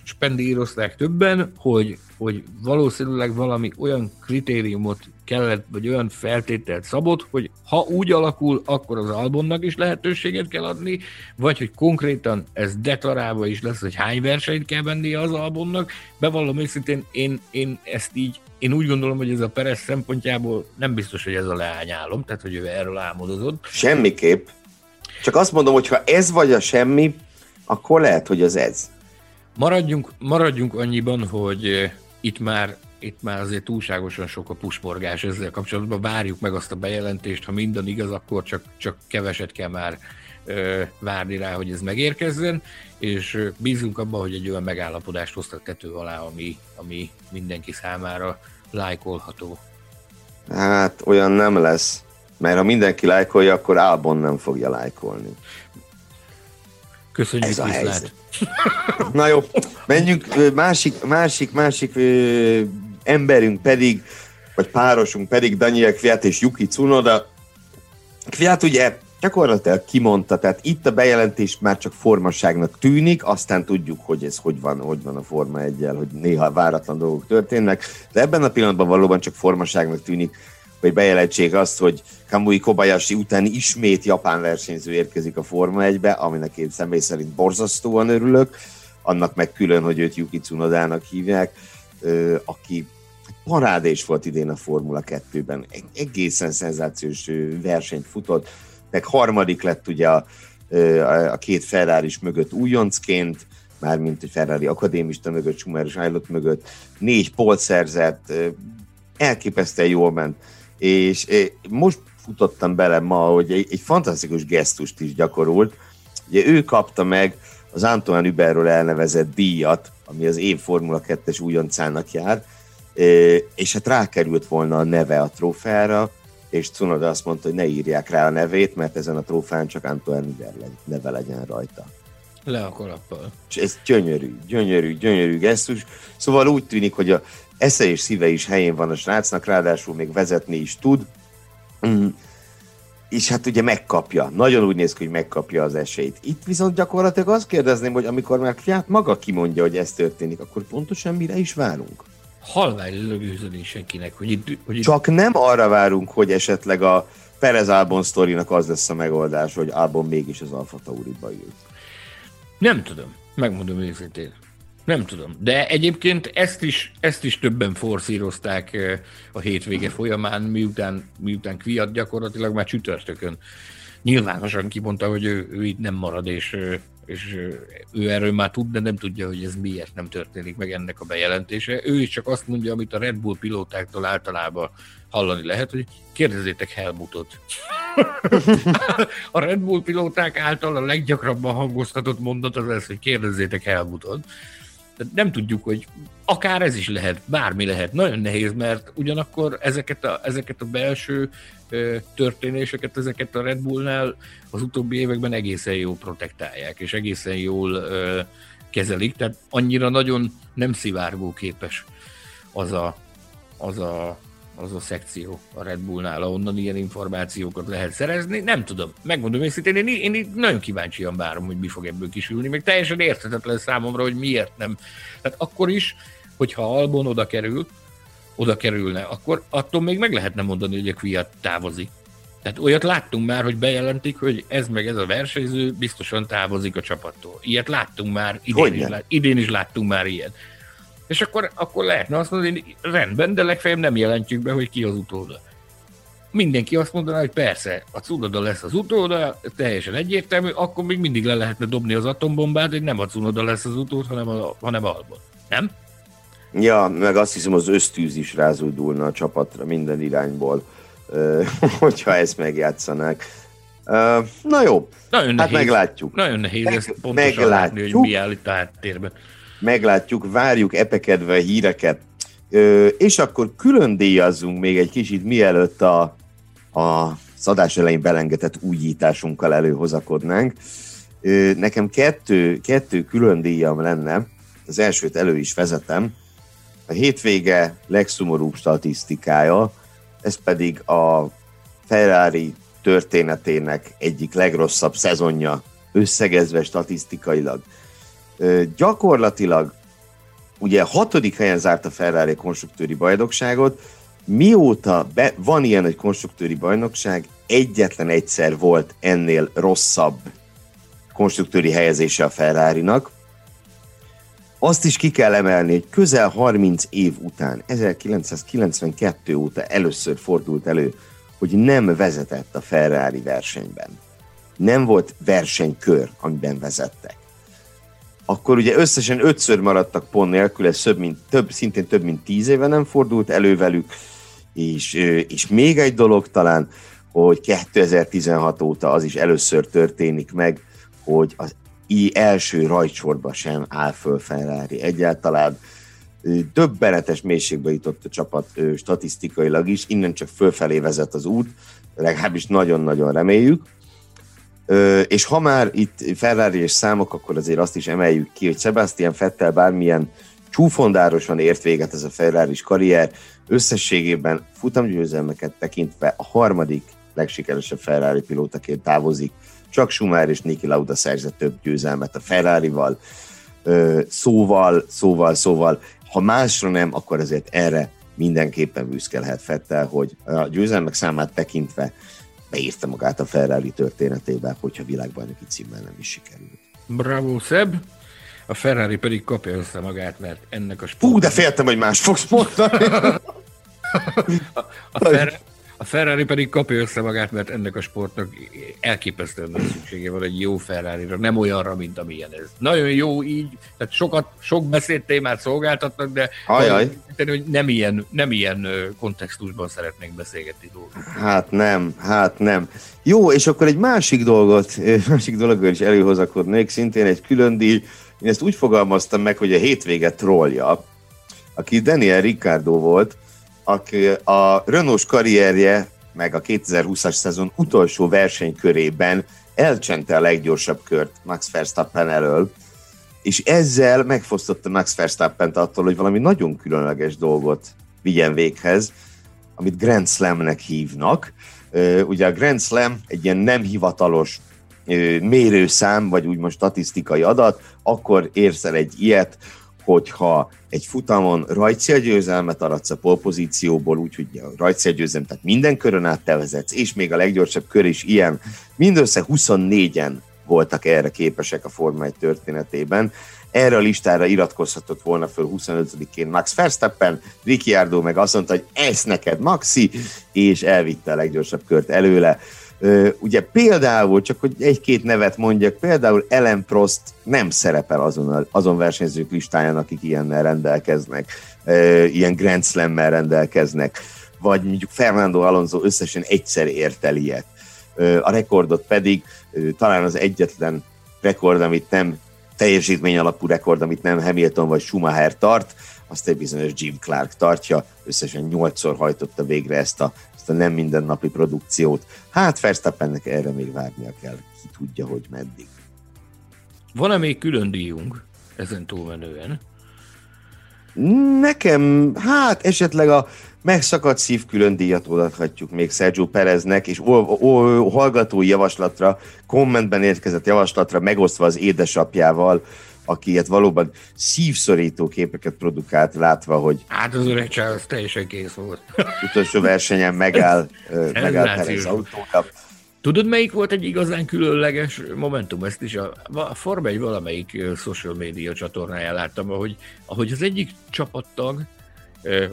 spendírozták többen, hogy, hogy valószínűleg valami olyan kritériumot kellett, vagy olyan feltételt szabott, hogy ha úgy alakul, akkor az albumnak is lehetőséget kell adni, vagy hogy konkrétan ez deklarálva is lesz, hogy hány versenyt kell vennie az albumnak. Bevallom őszintén, én, én ezt így, én úgy gondolom, hogy ez a Perez szempontjából nem biztos, hogy ez a leányálom, tehát hogy ő erről álmodozott. Semmiképp. Csak azt mondom, hogy ha ez vagy a semmi, akkor lehet, hogy az ez. Maradjunk, maradjunk annyiban, hogy eh, itt már itt már azért túlságosan sok a pusmorgás ezzel kapcsolatban. Várjuk meg azt a bejelentést, ha minden igaz, akkor csak, csak keveset kell már ö, várni rá, hogy ez megérkezzen, és ö, bízunk abban, hogy egy olyan megállapodást hoztak tető alá, ami, ami mindenki számára lájkolható. Hát olyan nem lesz, mert ha mindenki lájkolja, akkor Albon nem fogja lájkolni. Köszönjük, Ez a viszlát. helyzet. [LAUGHS] Na jó, menjünk, másik, másik, másik ö, emberünk pedig, vagy párosunk pedig Daniel Kviat és Yuki Tsunoda. Kviat ugye gyakorlatilag kimondta, tehát itt a bejelentés már csak formaságnak tűnik, aztán tudjuk, hogy ez hogy van, hogy van a Forma 1 hogy néha váratlan dolgok történnek, de ebben a pillanatban valóban csak formaságnak tűnik, hogy bejelentsék azt, hogy Kamui Kobayashi után ismét japán versenyző érkezik a Forma 1-be, aminek én személy szerint borzasztóan örülök, annak meg külön, hogy őt Yuki Tsunodának hívják, aki parádés volt idén a Formula 2-ben, Eg- egészen szenzációs versenyt futott, meg harmadik lett ugye a, a, két ferrari mögött újoncként, mármint hogy Ferrari akadémista mögött, Schumacher és mögött, négy polt szerzett, elképesztően jól ment, és ö, most futottam bele ma, hogy egy, egy fantasztikus gesztust is gyakorolt. Ugye ő kapta meg az Antoine Hubertről elnevezett díjat, ami az év Formula 2-es újoncának jár, ö, és hát rákerült volna a neve a trófeára, és Cunoda azt mondta, hogy ne írják rá a nevét, mert ezen a trófeán csak Antoine le- neve legyen rajta. Le a kalappal. És ez gyönyörű, gyönyörű, gyönyörű gesztus. Szóval úgy tűnik, hogy a esze és szíve is helyén van a srácnak, ráadásul még vezetni is tud. Mm. És hát ugye megkapja, nagyon úgy néz ki, hogy megkapja az esélyt. Itt viszont gyakorlatilag azt kérdezném, hogy amikor már Fiat maga kimondja, hogy ez történik, akkor pontosan mire is várunk? Halvány lögőzöni senkinek, hogy itt, hogy itt Csak nem arra várunk, hogy esetleg a Perez Albon sztorinak az lesz a megoldás, hogy Albon mégis az Alfa Tauriba ült. Nem tudom, megmondom őszintén. Nem tudom. De egyébként ezt is, ezt is többen forszírozták eh, a hétvége folyamán, miután, miután Kviat gyakorlatilag már csütörtökön nyilvánosan kimondta, hogy ő, ő itt nem marad, és, eh, és eh, ő erről már tud, de nem tudja, hogy ez miért nem történik meg ennek a bejelentése. Ő is csak azt mondja, amit a Red Bull pilótáktól általában hallani lehet, hogy kérdezzétek Helmutot. [LAUGHS] a Red Bull pilóták által a leggyakrabban hangoztatott mondat az ez, hogy kérdezzétek Helmutot. Tehát nem tudjuk, hogy akár ez is lehet, bármi lehet. Nagyon nehéz, mert ugyanakkor ezeket a, ezeket a belső ö, történéseket, ezeket a Red Bullnál az utóbbi években egészen jól protektálják, és egészen jól ö, kezelik, tehát annyira nagyon nem szivárgó képes az a, az a az a szekció a Red Bullnál, ahonnan ilyen információkat lehet szerezni. Nem tudom, megmondom őszintén, én, én, én nagyon kíváncsian várom, hogy mi fog ebből kisülni, meg teljesen érthetetlen számomra, hogy miért nem. Tehát akkor is, hogyha Albon oda kerül, oda kerülne, akkor attól még meg lehetne mondani, hogy a Kviat távozik. Tehát olyat láttunk már, hogy bejelentik, hogy ez meg ez a versenyző biztosan távozik a csapattól. Ilyet láttunk már, idén, Hogyne? is, lát, idén is láttunk már ilyet. És akkor, akkor lehetne azt mondani, rendben, de legfeljebb nem jelentjük be, hogy ki az utóda. Mindenki azt mondaná, hogy persze, a Cunoda lesz az utóda, teljesen egyértelmű, akkor még mindig le lehetne dobni az atombombát, hogy nem a Cunoda lesz az utód, hanem, a, hanem Albon. Nem? Ja, meg azt hiszem az ösztűz is rázódulna a csapatra minden irányból, [LAUGHS] hogyha ezt megjátszanák. Na jó, Nagyon hát nehéz, meglátjuk. Nagyon nehéz Meg- ezt pontosan látni, hogy mi áll itt a háttérben. Meglátjuk, várjuk epekedve a híreket, Ö, és akkor külön díjazzunk még egy kicsit, mielőtt a, a szadás elején belengetett újításunkkal előhozakodnánk. Ö, Nekem kettő, kettő külön díjam lenne, az elsőt elő is vezetem, a hétvége legszomorúbb statisztikája, ez pedig a Ferrari történetének egyik legrosszabb szezonja, összegezve statisztikailag. Gyakorlatilag ugye hatodik helyen zárt a Ferrari konstruktőri bajnokságot, mióta be, van ilyen egy konstruktőri bajnokság, egyetlen egyszer volt ennél rosszabb konstruktőri helyezése a Ferrari-nak. Azt is ki kell emelni, hogy közel 30 év után, 1992 óta először fordult elő, hogy nem vezetett a Ferrari versenyben. Nem volt versenykör, amiben vezettek akkor ugye összesen ötször maradtak pont nélkül, ez több, mint, több, szintén több mint tíz éve nem fordult elő velük, és, és még egy dolog talán, hogy 2016 óta az is először történik meg, hogy az i első rajtsorba sem áll föl Ferrari egyáltalán. Döbbenetes mélységbe jutott a csapat statisztikailag is, innen csak fölfelé vezet az út, legalábbis nagyon-nagyon reméljük. És ha már itt Ferrari és számok, akkor azért azt is emeljük ki, hogy Sebastian Fettel bármilyen csúfondárosan ért véget ez a ferrari karrier, összességében futamgyőzelmeket tekintve a harmadik legsikeresebb Ferrari pilótaként távozik. Csak Schumacher és Niki Lauda szerzett több győzelmet a Ferrari-val. Szóval, szóval, szóval, ha másra nem, akkor azért erre mindenképpen büszkelhet Fettel, hogy a győzelmek számát tekintve beírta magát a Ferrari történetébe, hogyha világbajnoki címmel nem is sikerült. Bravo, Szeb! A Ferrari pedig kapja össze magát, mert ennek a sport... Fú, de féltem, hogy más fogsz mondani. [LAUGHS] a, a, Fer- a Ferrari pedig kapja össze magát, mert ennek a sportnak elképesztően nagy szüksége van egy jó ferrari nem olyanra, mint amilyen ez. Nagyon jó így, tehát sokat, sok beszéd témát szolgáltatnak, de Ajaj. hogy nem ilyen, nem ilyen kontextusban szeretnénk beszélgetni dolgokat. Hát nem, hát nem. Jó, és akkor egy másik dolgot, [LAUGHS] másik dologról is előhozakodnék, szintén egy külön díj. Én ezt úgy fogalmaztam meg, hogy a hétvége trollja, aki Daniel Ricardo volt, aki a Renault karrierje, meg a 2020-as szezon utolsó versenykörében elcsente a leggyorsabb kört Max Verstappen elől, és ezzel megfosztotta Max Verstappen attól, hogy valami nagyon különleges dolgot vigyen véghez, amit Grand Slamnek hívnak. Ugye a Grand Slam egy ilyen nem hivatalos mérőszám, vagy úgymond statisztikai adat, akkor érsz el egy ilyet, hogyha egy futamon rajtszélgyőzelmet aratsz a polpozícióból, úgyhogy a rajtszélgyőzelem, tehát minden körön át te vezetsz, és még a leggyorsabb kör is ilyen. Mindössze 24-en voltak erre képesek a Forma 1 történetében. Erre a listára iratkozhatott volna föl 25-én Max Verstappen, Ricciardo meg azt mondta, hogy ez neked Maxi, és elvitte a leggyorsabb kört előle. Ugye például, csak hogy egy-két nevet mondjak, például Ellen Prost nem szerepel azon, azon versenyzők listáján, akik ilyennel rendelkeznek, ilyen Grand Slam-mel rendelkeznek, vagy mondjuk Fernando Alonso összesen egyszer ért el ilyet. A rekordot pedig talán az egyetlen rekord, amit nem teljesítmény alapú rekord, amit nem Hamilton vagy Schumacher tart, azt egy bizonyos Jim Clark tartja, összesen nyolcszor hajtotta végre ezt a ezt a nem mindennapi produkciót. Hát Verstappennek erre még várnia kell, ki tudja, hogy meddig. Van-e még külön díjunk ezen túlmenően? Nekem, hát esetleg a megszakadt szív külön díjat odaadhatjuk még Sergio Pereznek, és o- o- hallgatói javaslatra, kommentben érkezett javaslatra, megosztva az édesapjával, aki ilyet valóban szívszorító képeket produkált, látva, hogy... Hát az öreg Charles teljesen kész volt. Utolsó versenyen megáll, megáll Perez autója. Tudod, melyik volt egy igazán különleges momentum? Ezt is a, a Forma egy valamelyik social media csatornáján láttam, ahogy, ahogy az egyik csapattag,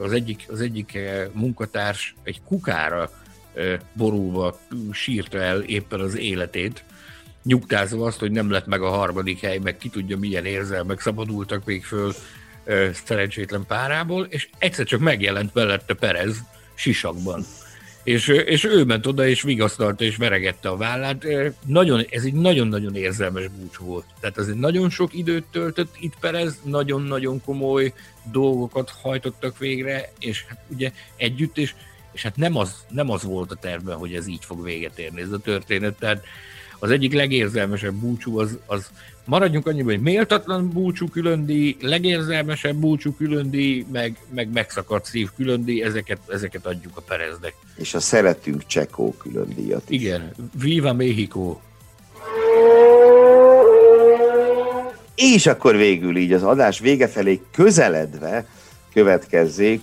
az egyik, az egyik munkatárs egy kukára borulva sírta el éppen az életét, nyugtázva azt, hogy nem lett meg a harmadik hely, meg ki tudja milyen érzelmek szabadultak még föl szerencsétlen párából, és egyszer csak megjelent mellette Perez sisakban. És, és ő ment oda, és vigasztalta, és veregette a vállát. Nagyon, ez egy nagyon-nagyon érzelmes búcsú volt. Tehát ez egy nagyon sok időt töltött itt Perez, nagyon-nagyon komoly dolgokat hajtottak végre, és hát ugye együtt, és, és hát nem az, nem az volt a tervben, hogy ez így fog véget érni ez a történet. Tehát az egyik legérzelmesebb búcsú az, az maradjunk annyiban, hogy méltatlan búcsú különdi, legérzelmesebb búcsú különdi, meg, meg megszakadt szív különdi, ezeket, ezeket adjuk a Pereznek. És a szeretünk Csekó különdíjat is. Igen, Viva México! És akkor végül így az adás vége felé közeledve következzék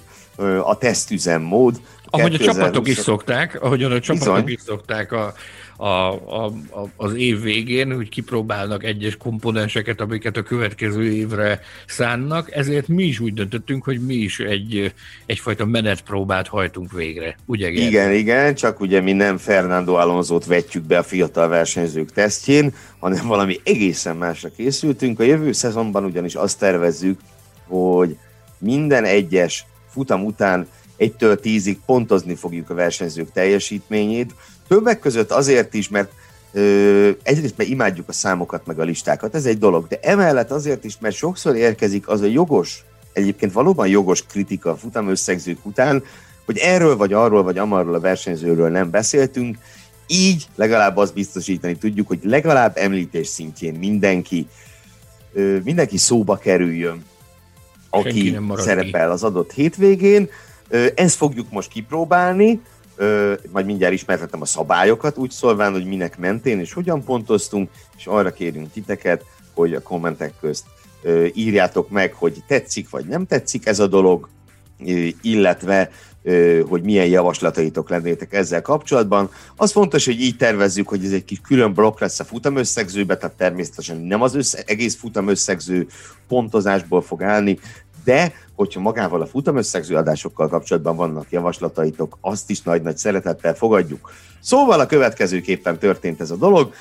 a tesztüzemmód. Ahogy a csapatok is szokták, ahogyan a csapatok Bizony. is szokták a, a, a, a, az év végén, hogy kipróbálnak egyes komponenseket, amiket a következő évre szánnak, ezért mi is úgy döntöttünk, hogy mi is egy, egyfajta menetpróbát hajtunk végre. Ugye, Gerda? Igen, igen, csak ugye mi nem Fernando Alonso-t vetjük be a fiatal versenyzők tesztjén, hanem valami egészen másra készültünk. A jövő szezonban ugyanis azt tervezzük, hogy minden egyes futam után egytől tízig pontozni fogjuk a versenyzők teljesítményét, Többek között azért is, mert ö, egyrészt mert imádjuk a számokat meg a listákat, ez egy dolog, de emellett azért is, mert sokszor érkezik az a jogos, egyébként valóban jogos kritika a futamösszegzők után, hogy erről vagy arról vagy amarról a versenyzőről nem beszéltünk, így legalább azt biztosítani tudjuk, hogy legalább említés szintjén mindenki, mindenki szóba kerüljön, aki szerepel az adott hétvégén. Ezt fogjuk most kipróbálni, majd mindjárt ismertetem a szabályokat, úgy szólván, hogy minek mentén és hogyan pontoztunk, és arra kérünk titeket, hogy a kommentek közt írjátok meg, hogy tetszik vagy nem tetszik ez a dolog, illetve hogy milyen javaslataitok lennétek ezzel kapcsolatban. Az fontos, hogy így tervezzük, hogy ez egy kis külön blokk lesz a futamösszegzőbe, tehát természetesen nem az össze, egész futamösszegző pontozásból fog állni, de hogyha magával a futamösszegző adásokkal kapcsolatban vannak javaslataitok, azt is nagy-nagy szeretettel fogadjuk. Szóval a következőképpen történt ez a dolog.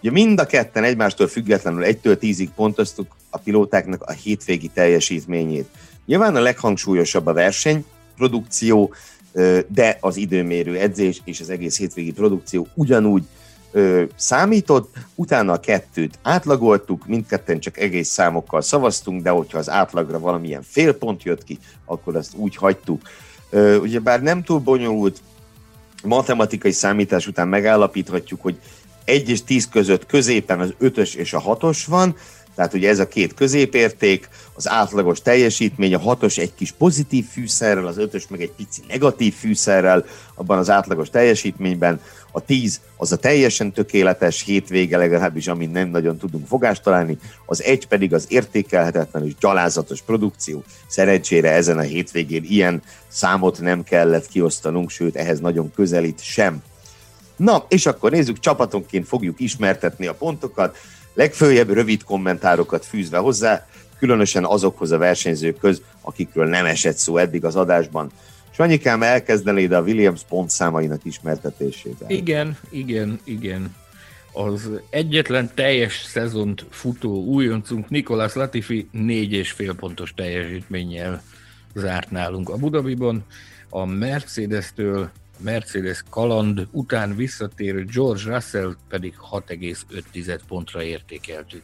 Ugye mind a ketten egymástól függetlenül egytől tízig pontoztuk a pilótáknak a hétvégi teljesítményét. Nyilván a leghangsúlyosabb a verseny, produkció, de az időmérő edzés és az egész hétvégi produkció ugyanúgy számított, utána a kettőt átlagoltuk, mindketten csak egész számokkal szavaztunk, de hogyha az átlagra valamilyen fél pont jött ki, akkor azt úgy hagytuk. Ugye bár nem túl bonyolult, matematikai számítás után megállapíthatjuk, hogy 1 és 10 között középen az 5-ös és a 6-os van, tehát ugye ez a két középérték, az átlagos teljesítmény, a hatos egy kis pozitív fűszerrel, az ötös meg egy pici negatív fűszerrel abban az átlagos teljesítményben, a tíz az a teljesen tökéletes hétvége, legalábbis amin nem nagyon tudunk fogást találni, az egy pedig az értékelhetetlen és gyalázatos produkció. Szerencsére ezen a hétvégén ilyen számot nem kellett kiosztanunk, sőt ehhez nagyon közelít sem. Na, és akkor nézzük, csapatonként fogjuk ismertetni a pontokat legfőjebb rövid kommentárokat fűzve hozzá, különösen azokhoz a versenyzőkhöz, akikről nem esett szó eddig az adásban. Sanyikám, elkezdenéd a Williams pontszámainak ismertetésével. Igen, igen, igen. Az egyetlen teljes szezont futó újoncunk Nikolas Latifi négy és fél pontos teljesítménnyel zárt nálunk a Budabiban. A Mercedes-től Mercedes kaland után visszatérő George Russell pedig 6,5 pontra értékeltük.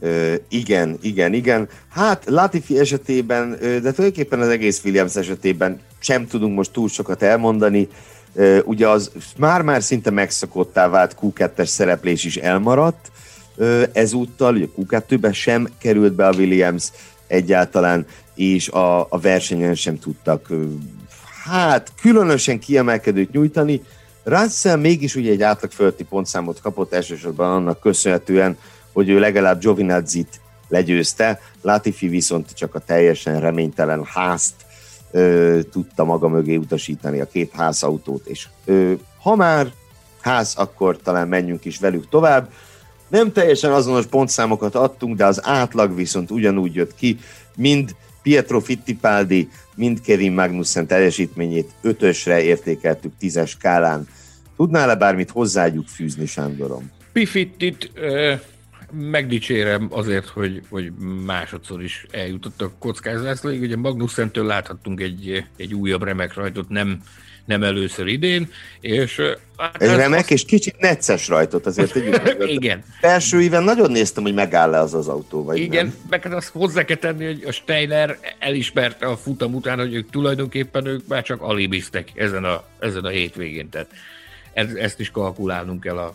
Ö, igen, igen, igen. Hát Latifi esetében, de tulajdonképpen az egész Williams esetében sem tudunk most túl sokat elmondani. Ö, ugye az már-már szinte megszakottá vált Q2-es szereplés is elmaradt. Ö, ezúttal ugye Q2-ben sem került be a Williams egyáltalán, és a, a versenyen sem tudtak hát különösen kiemelkedőt nyújtani. Russell mégis ugye egy átlag fölötti pontszámot kapott elsősorban annak köszönhetően, hogy ő legalább Giovinazzi-t legyőzte, Latifi viszont csak a teljesen reménytelen házt ö, tudta maga mögé utasítani a két házautót, és ö, ha már ház, akkor talán menjünk is velük tovább. Nem teljesen azonos pontszámokat adtunk, de az átlag viszont ugyanúgy jött ki, mind Pietro Fittipaldi, mind Kevin Magnussen teljesítményét ötösre értékeltük tízes skálán. Tudnál-e bármit hozzájuk fűzni, Sándorom? Pifittit megdicsérem azért, hogy, hogy másodszor is eljutott a kockázászlóig. Ugye Magnussentől láthattunk egy, egy újabb remek rajtot, nem nem először idén, és... Hát ez remek, azt... és kicsit necces rajtot azért [LAUGHS] Igen. Első éven nagyon néztem, hogy megáll-e az az autó, vagy Igen, nem. meg hát azt hozzá kell tenni, hogy a Steiner elismerte a futam után, hogy ők tulajdonképpen ők már csak alibiztek ezen a, ezen a hétvégén, tehát ez, ezt is kalkulálnunk kell a,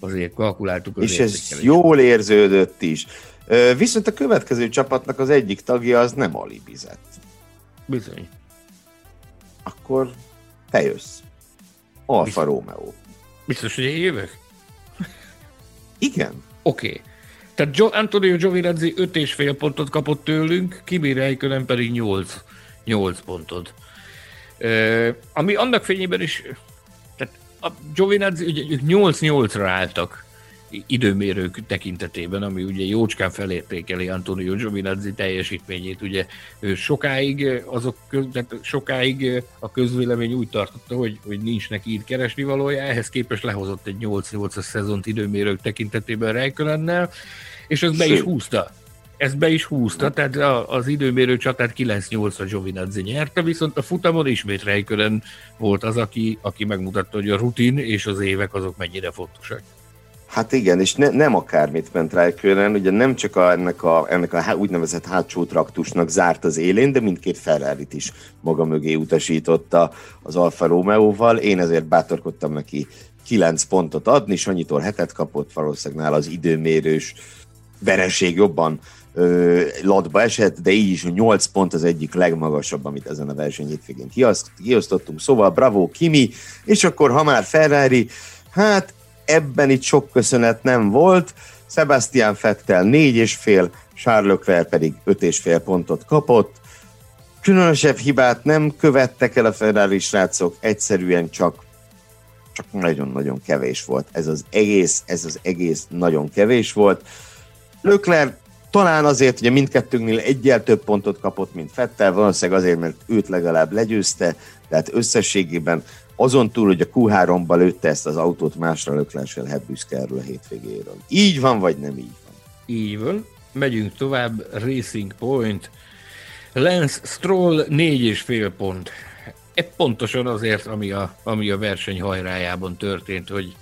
azért kalkuláltuk az És ez jól érződött is. Viszont a következő csapatnak az egyik tagja az nem alibizett. Bizony. Akkor te jössz. Alfa Biztos. Romeo. Biztos, hogy én jövök? Igen. Oké. Okay. Tehát Gio- Antonio Giovinazzi 5,5 pontot kapott tőlünk, Kimi Räikkönen pedig 8, 8 pontot. Uh, ami annak fényében is, tehát a Giovinazzi, ugye 8-8-ra álltak időmérők tekintetében, ami ugye jócskán felértékeli Antonio Giovinazzi teljesítményét. Ugye sokáig, azok, tehát sokáig a közvélemény úgy tartotta, hogy, hogy nincs neki itt keresni valója, ehhez képest lehozott egy 8-8-as szezont időmérők tekintetében Rijkölennel, és ez be is húzta. Ez be is húzta, tehát az időmérő csatát 9-8-ra Giovinazzi nyerte, viszont a futamon ismét Rijkönen volt az, aki, aki megmutatta, hogy a rutin és az évek azok mennyire fontosak. Hát igen, és ne, nem akármit ment Räikkönen, ugye nem csak a, ennek, a, ennek a úgynevezett hátsó traktusnak zárt az élén, de mindkét ferrari is maga mögé utasította az Alfa Romeo-val. Én ezért bátorkodtam neki 9 pontot adni, Sanyitól hetet kapott, valószínűleg nála az időmérős vereség jobban ö, latba esett, de így is a 8 pont az egyik legmagasabb, amit ezen a verseny hétvégén kiosztottunk. Szóval bravo Kimi, és akkor ha már Ferrari, hát ebben itt sok köszönet nem volt. Sebastian és fél, Charles Leclerc pedig öt és fél pontot kapott. Különösebb hibát nem követtek el a Ferrari srácok, egyszerűen csak csak nagyon-nagyon kevés volt. Ez az egész, ez az egész nagyon kevés volt. Leclerc talán azért, hogy mindkettőnknél egyel több pontot kapott, mint Fettel, valószínűleg azért, mert őt legalább legyőzte, tehát összességében azon túl, hogy a Q3-ba lőtte ezt az autót, másra Leclerc lehet büszke erről a hétvégéről. Így van, vagy nem így van? Így van. Megyünk tovább, Racing Point. Lance Stroll négy és fél pont. E pontosan azért, ami a, ami a verseny hajrájában történt, hogy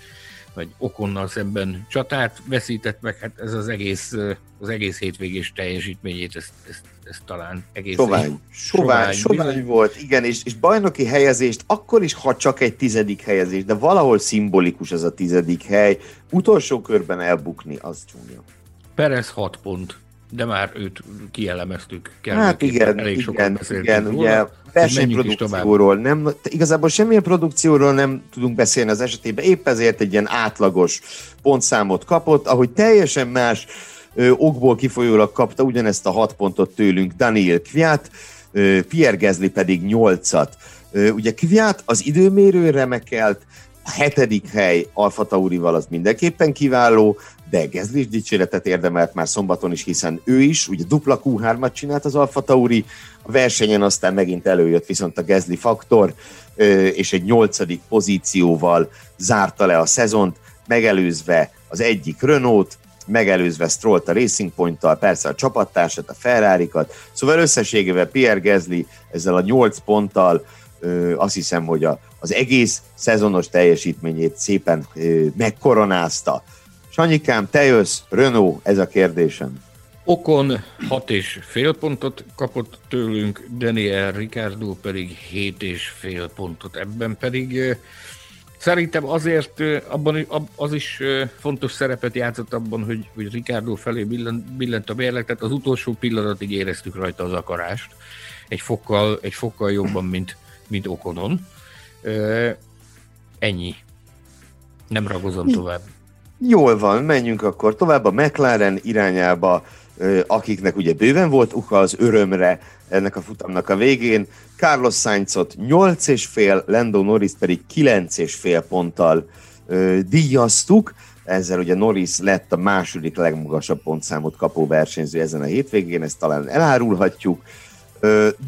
vagy Okonnal szemben csatát veszített meg, hát ez az egész, az egész hétvégés teljesítményét, ezt, ezt, ezt talán egész... Sovány, sovány, sovány, volt, igen, és, és bajnoki helyezést, akkor is, ha csak egy tizedik helyezés, de valahol szimbolikus ez a tizedik hely, utolsó körben elbukni, az csúnya. Perez 6 pont de már őt kielemeztük. Hát igen, elég igen, igen, ugye versenyprodukcióról nem, igazából semmilyen produkcióról nem tudunk beszélni az esetében, épp ezért egy ilyen átlagos pontszámot kapott, ahogy teljesen más ö, okból kifolyólag kapta ugyanezt a hat pontot tőlünk Daniel Kviat, ö, Pierre Gezli pedig nyolcat. Ö, ugye Kviat az időmérő remekelt, a hetedik hely Alfa Taurival az mindenképpen kiváló, de Gezli is dicséretet érdemelt már szombaton is, hiszen ő is, ugye dupla Q3-at csinált az Alfa Tauri, a versenyen aztán megint előjött viszont a Gezli faktor, és egy nyolcadik pozícióval zárta le a szezont, megelőzve az egyik Renault, megelőzve Strollt a Racing Point-tal, persze a csapattársat, a ferrari Szóval összességével Pierre Gezli ezzel a nyolc ponttal azt hiszem, hogy a, az egész szezonos teljesítményét szépen megkoronázta. Sanyikám, te jössz, Renault, ez a kérdésem. Okon 6 és fél pontot kapott tőlünk, Daniel Ricardo pedig 7 és fél pontot. Ebben pedig szerintem azért abban, az is fontos szerepet játszott abban, hogy, hogy Ricardo felé billent, billent a mérleg, tehát az utolsó pillanatig éreztük rajta az akarást. Egy fokkal, egy fokkal jobban, mint, mint Okonon. Ennyi. Nem ragozom tovább. Jól van, menjünk akkor tovább a McLaren irányába, akiknek ugye bőven volt uka az örömre ennek a futamnak a végén. Carlos Sainzot 8,5, Lando Norris pedig 9,5 ponttal díjaztuk. Ezzel ugye Norris lett a második legmagasabb pontszámot kapó versenyző ezen a hétvégén, ezt talán elárulhatjuk.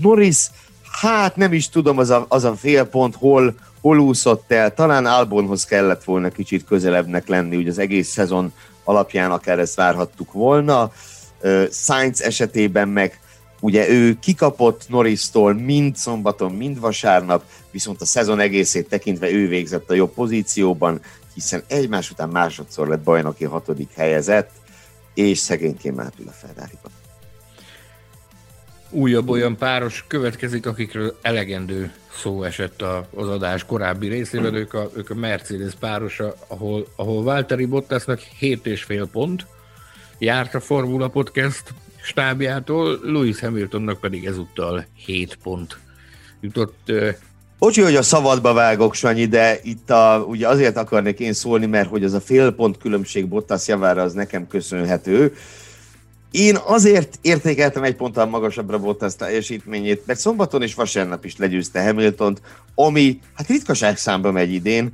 Norris, hát nem is tudom, az a, az a fél pont hol, hol úszott el, talán Albonhoz kellett volna kicsit közelebbnek lenni, ugye az egész szezon alapján akár ezt várhattuk volna. Sainz esetében meg ugye ő kikapott Norris-tól mind szombaton, mind vasárnap, viszont a szezon egészét tekintve ő végzett a jobb pozícióban, hiszen egymás után másodszor lett bajnoki hatodik helyezett, és szegényként már a ferrari -ba. Újabb olyan páros következik, akikről elegendő szó esett az adás korábbi részében, ők a, ők a Mercedes párosa, ahol, ahol Valtteri Bottasnak 7,5 pont járt a Formula Podcast stábjától, Lewis Hamiltonnak pedig ezúttal 7 pont jutott. Bocsi, hogy a szabadba vágok, Sanyi, de itt a, ugye azért akarnék én szólni, mert hogy az a fél pont különbség Bottas javára az nekem köszönhető. Én azért értékeltem egy ponttal magasabbra a teljesítményét, mert szombaton és vasárnap is legyőzte Hamilton, ami hát ritkaság számba megy idén,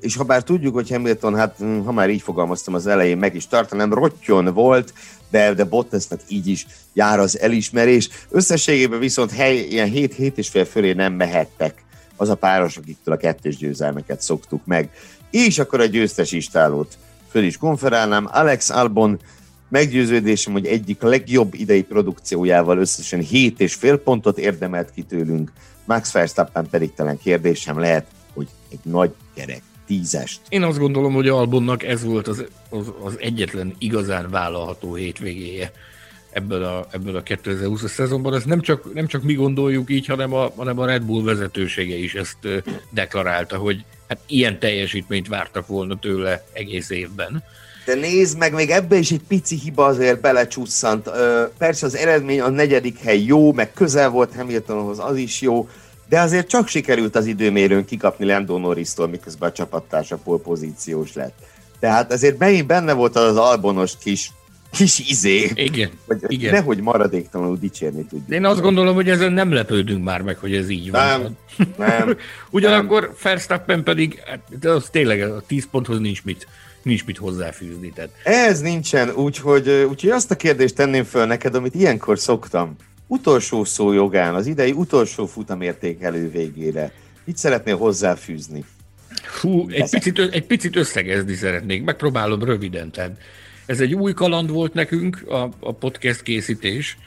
és ha bár tudjuk, hogy Hamilton, hát hm, ha már így fogalmaztam az elején, meg is tartanám, rottyon volt, de, de Bottasnak így is jár az elismerés. Összességében viszont hely, ilyen 7-7 és fél fölé nem mehettek az a páros, akiktől a kettős győzelmeket szoktuk meg. És akkor a győztes istálót föl is konferálnám. Alex Albon Meggyőződésem, hogy egyik legjobb idei produkciójával összesen 7 és fél pontot érdemelt ki tőlünk, Max Verstappen pedig talán kérdésem lehet, hogy egy nagy gyerek tízest. Én azt gondolom, hogy Albonnak ez volt az, az, az egyetlen igazán vállalható hétvégéje ebből a, ebből a 2020-as szezonban. Ezt nem csak, nem csak mi gondoljuk így, hanem a, hanem a Red Bull vezetősége is ezt deklarálta, hogy hát ilyen teljesítményt vártak volna tőle egész évben. De nézd meg, még ebbe is egy pici hiba azért belecsusszant. Persze az eredmény a negyedik hely jó, meg közel volt Hamiltonhoz, az is jó, de azért csak sikerült az időmérőn kikapni Lando Norris-tól, miközben a csapattársa pozíciós lett. Tehát azért megint benne volt az albonos kis kis izé. Igen, hogy igen. Nehogy maradéktalanul dicsérni tudjuk. Én azt gondolom, hogy ezen nem lepődünk már meg, hogy ez így van. Nem. [LAUGHS] Ugyanakkor nem. Verstappen pedig, hát, az tényleg a 10 ponthoz nincs mit, nincs mit hozzáfűzni. Tehát. Ez nincsen, úgyhogy, úgyhogy azt a kérdést tenném föl neked, amit ilyenkor szoktam. Utolsó szó jogán, az idei utolsó futamértékelő végére. Mit szeretnél hozzáfűzni? Hú, egy picit, egy picit összegezni szeretnék, megpróbálom röviden. Tehát ez egy új kaland volt nekünk, a, a podcast készítés.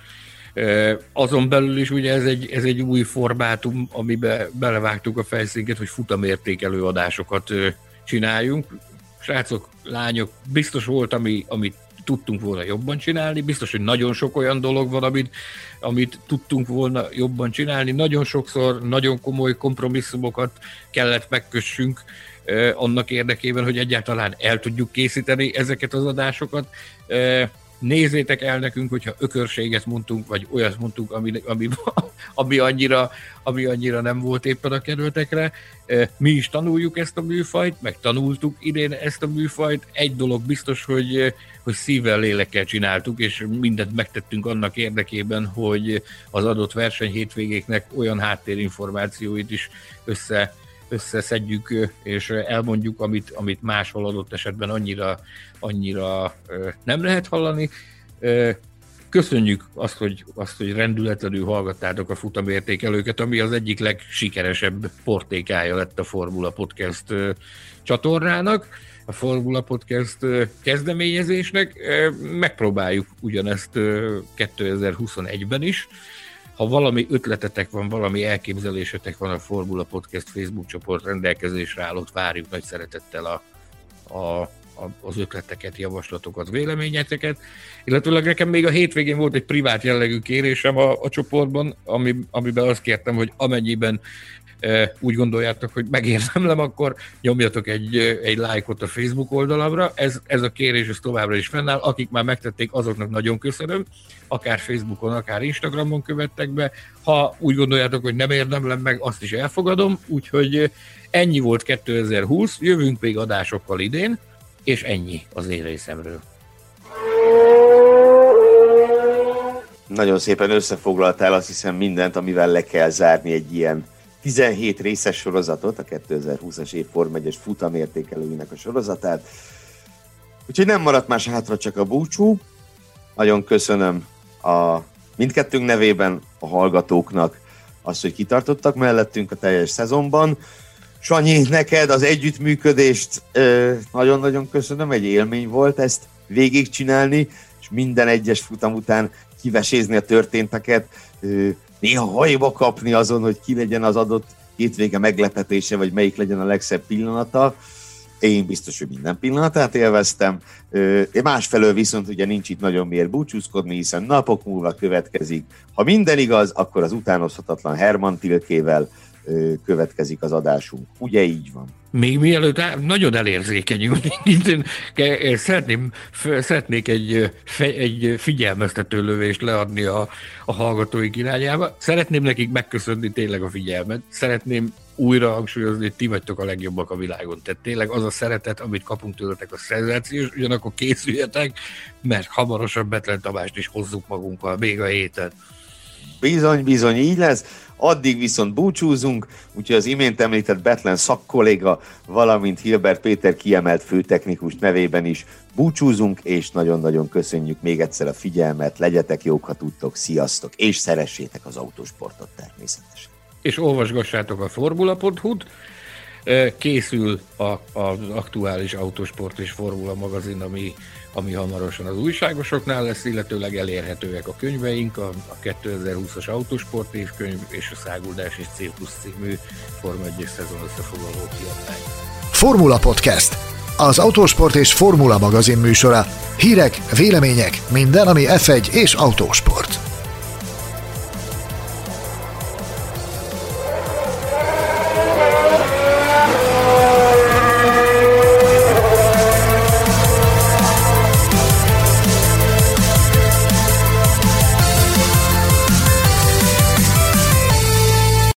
Azon belül is ugye ez egy, ez egy új formátum, amiben belevágtuk a fejszénket, hogy futamértékelő adásokat csináljunk. Srácok, lányok, biztos volt, ami, amit tudtunk volna jobban csinálni, biztos, hogy nagyon sok olyan dolog van, amit, amit tudtunk volna jobban csinálni. Nagyon sokszor nagyon komoly kompromisszumokat kellett megkössünk, annak érdekében, hogy egyáltalán el tudjuk készíteni ezeket az adásokat. Nézzétek el nekünk, hogyha ökörséget mondtunk, vagy olyat mondtunk, ami, ami, [LAUGHS] ami, annyira, ami annyira nem volt éppen a kerültekre. Mi is tanuljuk ezt a műfajt, meg tanultuk idén ezt a műfajt. Egy dolog biztos, hogy, hogy szívvel, lélekkel csináltuk, és mindent megtettünk annak érdekében, hogy az adott verseny hétvégéknek olyan háttérinformációit is össze összeszedjük és elmondjuk, amit, amit máshol adott esetben annyira, annyira nem lehet hallani. Köszönjük azt, hogy, azt, hogy rendületlenül hallgattátok a futamértékelőket, ami az egyik legsikeresebb portékája lett a Formula Podcast csatornának, a Formula Podcast kezdeményezésnek. Megpróbáljuk ugyanezt 2021-ben is. Ha valami ötletetek van, valami elképzelésetek van, a Formula Podcast Facebook csoport rendelkezésre állott, várjuk nagy szeretettel a, a az ötleteket, javaslatokat, véleményeteket. Illetőleg nekem még a hétvégén volt egy privát jellegű kérésem a, a csoportban, ami, amiben azt kértem, hogy amennyiben úgy gondoljátok, hogy megérdemlem, akkor nyomjatok egy, egy lájkot a Facebook oldalamra. Ez, ez a kérés ez továbbra is fennáll. Akik már megtették, azoknak nagyon köszönöm. Akár Facebookon, akár Instagramon követtek be. Ha úgy gondoljátok, hogy nem érdemlem meg, azt is elfogadom. Úgyhogy ennyi volt 2020, jövünk még adásokkal idén, és ennyi az én részemről. Nagyon szépen összefoglaltál azt hiszem mindent, amivel le kell zárni egy ilyen 17 részes sorozatot, a 2020-as év Form 1-es futamértékelőinek a sorozatát. Úgyhogy nem maradt más hátra, csak a búcsú. Nagyon köszönöm a mindkettőnk nevében a hallgatóknak azt, hogy kitartottak mellettünk a teljes szezonban. Sanyi, neked az együttműködést nagyon-nagyon köszönöm, egy élmény volt ezt végigcsinálni, és minden egyes futam után kivesézni a történteket néha hajba kapni azon, hogy ki legyen az adott hétvége meglepetése, vagy melyik legyen a legszebb pillanata. Én biztos, hogy minden pillanatát élveztem. Másfelől viszont ugye nincs itt nagyon miért búcsúzkodni, hiszen napok múlva következik. Ha minden igaz, akkor az utánozhatatlan Herman Tilkével következik az adásunk. Ugye így van? Még mielőtt nagyon elérzékenyülni, [LAUGHS] szeretném, szeretnék egy, egy figyelmeztető lövést leadni a, a hallgatói irányába. Szeretném nekik megköszönni tényleg a figyelmet. Szeretném újra hangsúlyozni, hogy ti vagytok a legjobbak a világon. Tehát tényleg az a szeretet, amit kapunk tőletek, a szenzációs, ugyanakkor készüljetek, mert hamarosan Betlen Tamást is hozzuk magunkkal még a héten. Bizony, bizony, így lesz. Addig viszont búcsúzunk, úgyhogy az imént említett Betlen szakkolléga, valamint Hilbert Péter kiemelt főtechnikus nevében is búcsúzunk, és nagyon-nagyon köszönjük még egyszer a figyelmet, legyetek jók, ha tudtok, sziasztok, és szeressétek az autósportot természetesen. És olvasgassátok a formula.hu-t, készül a, az aktuális autósport és formula magazin, ami ami hamarosan az újságosoknál lesz, illetőleg elérhetőek a könyveink, a, a 2020-as autósport évkönyv és a Száguldás és Cirkusz című Forma 1 szezon összefoglaló kiadvány. Formula Podcast, az autósport és formula magazin műsora. Hírek, vélemények, minden, ami F1 és autós.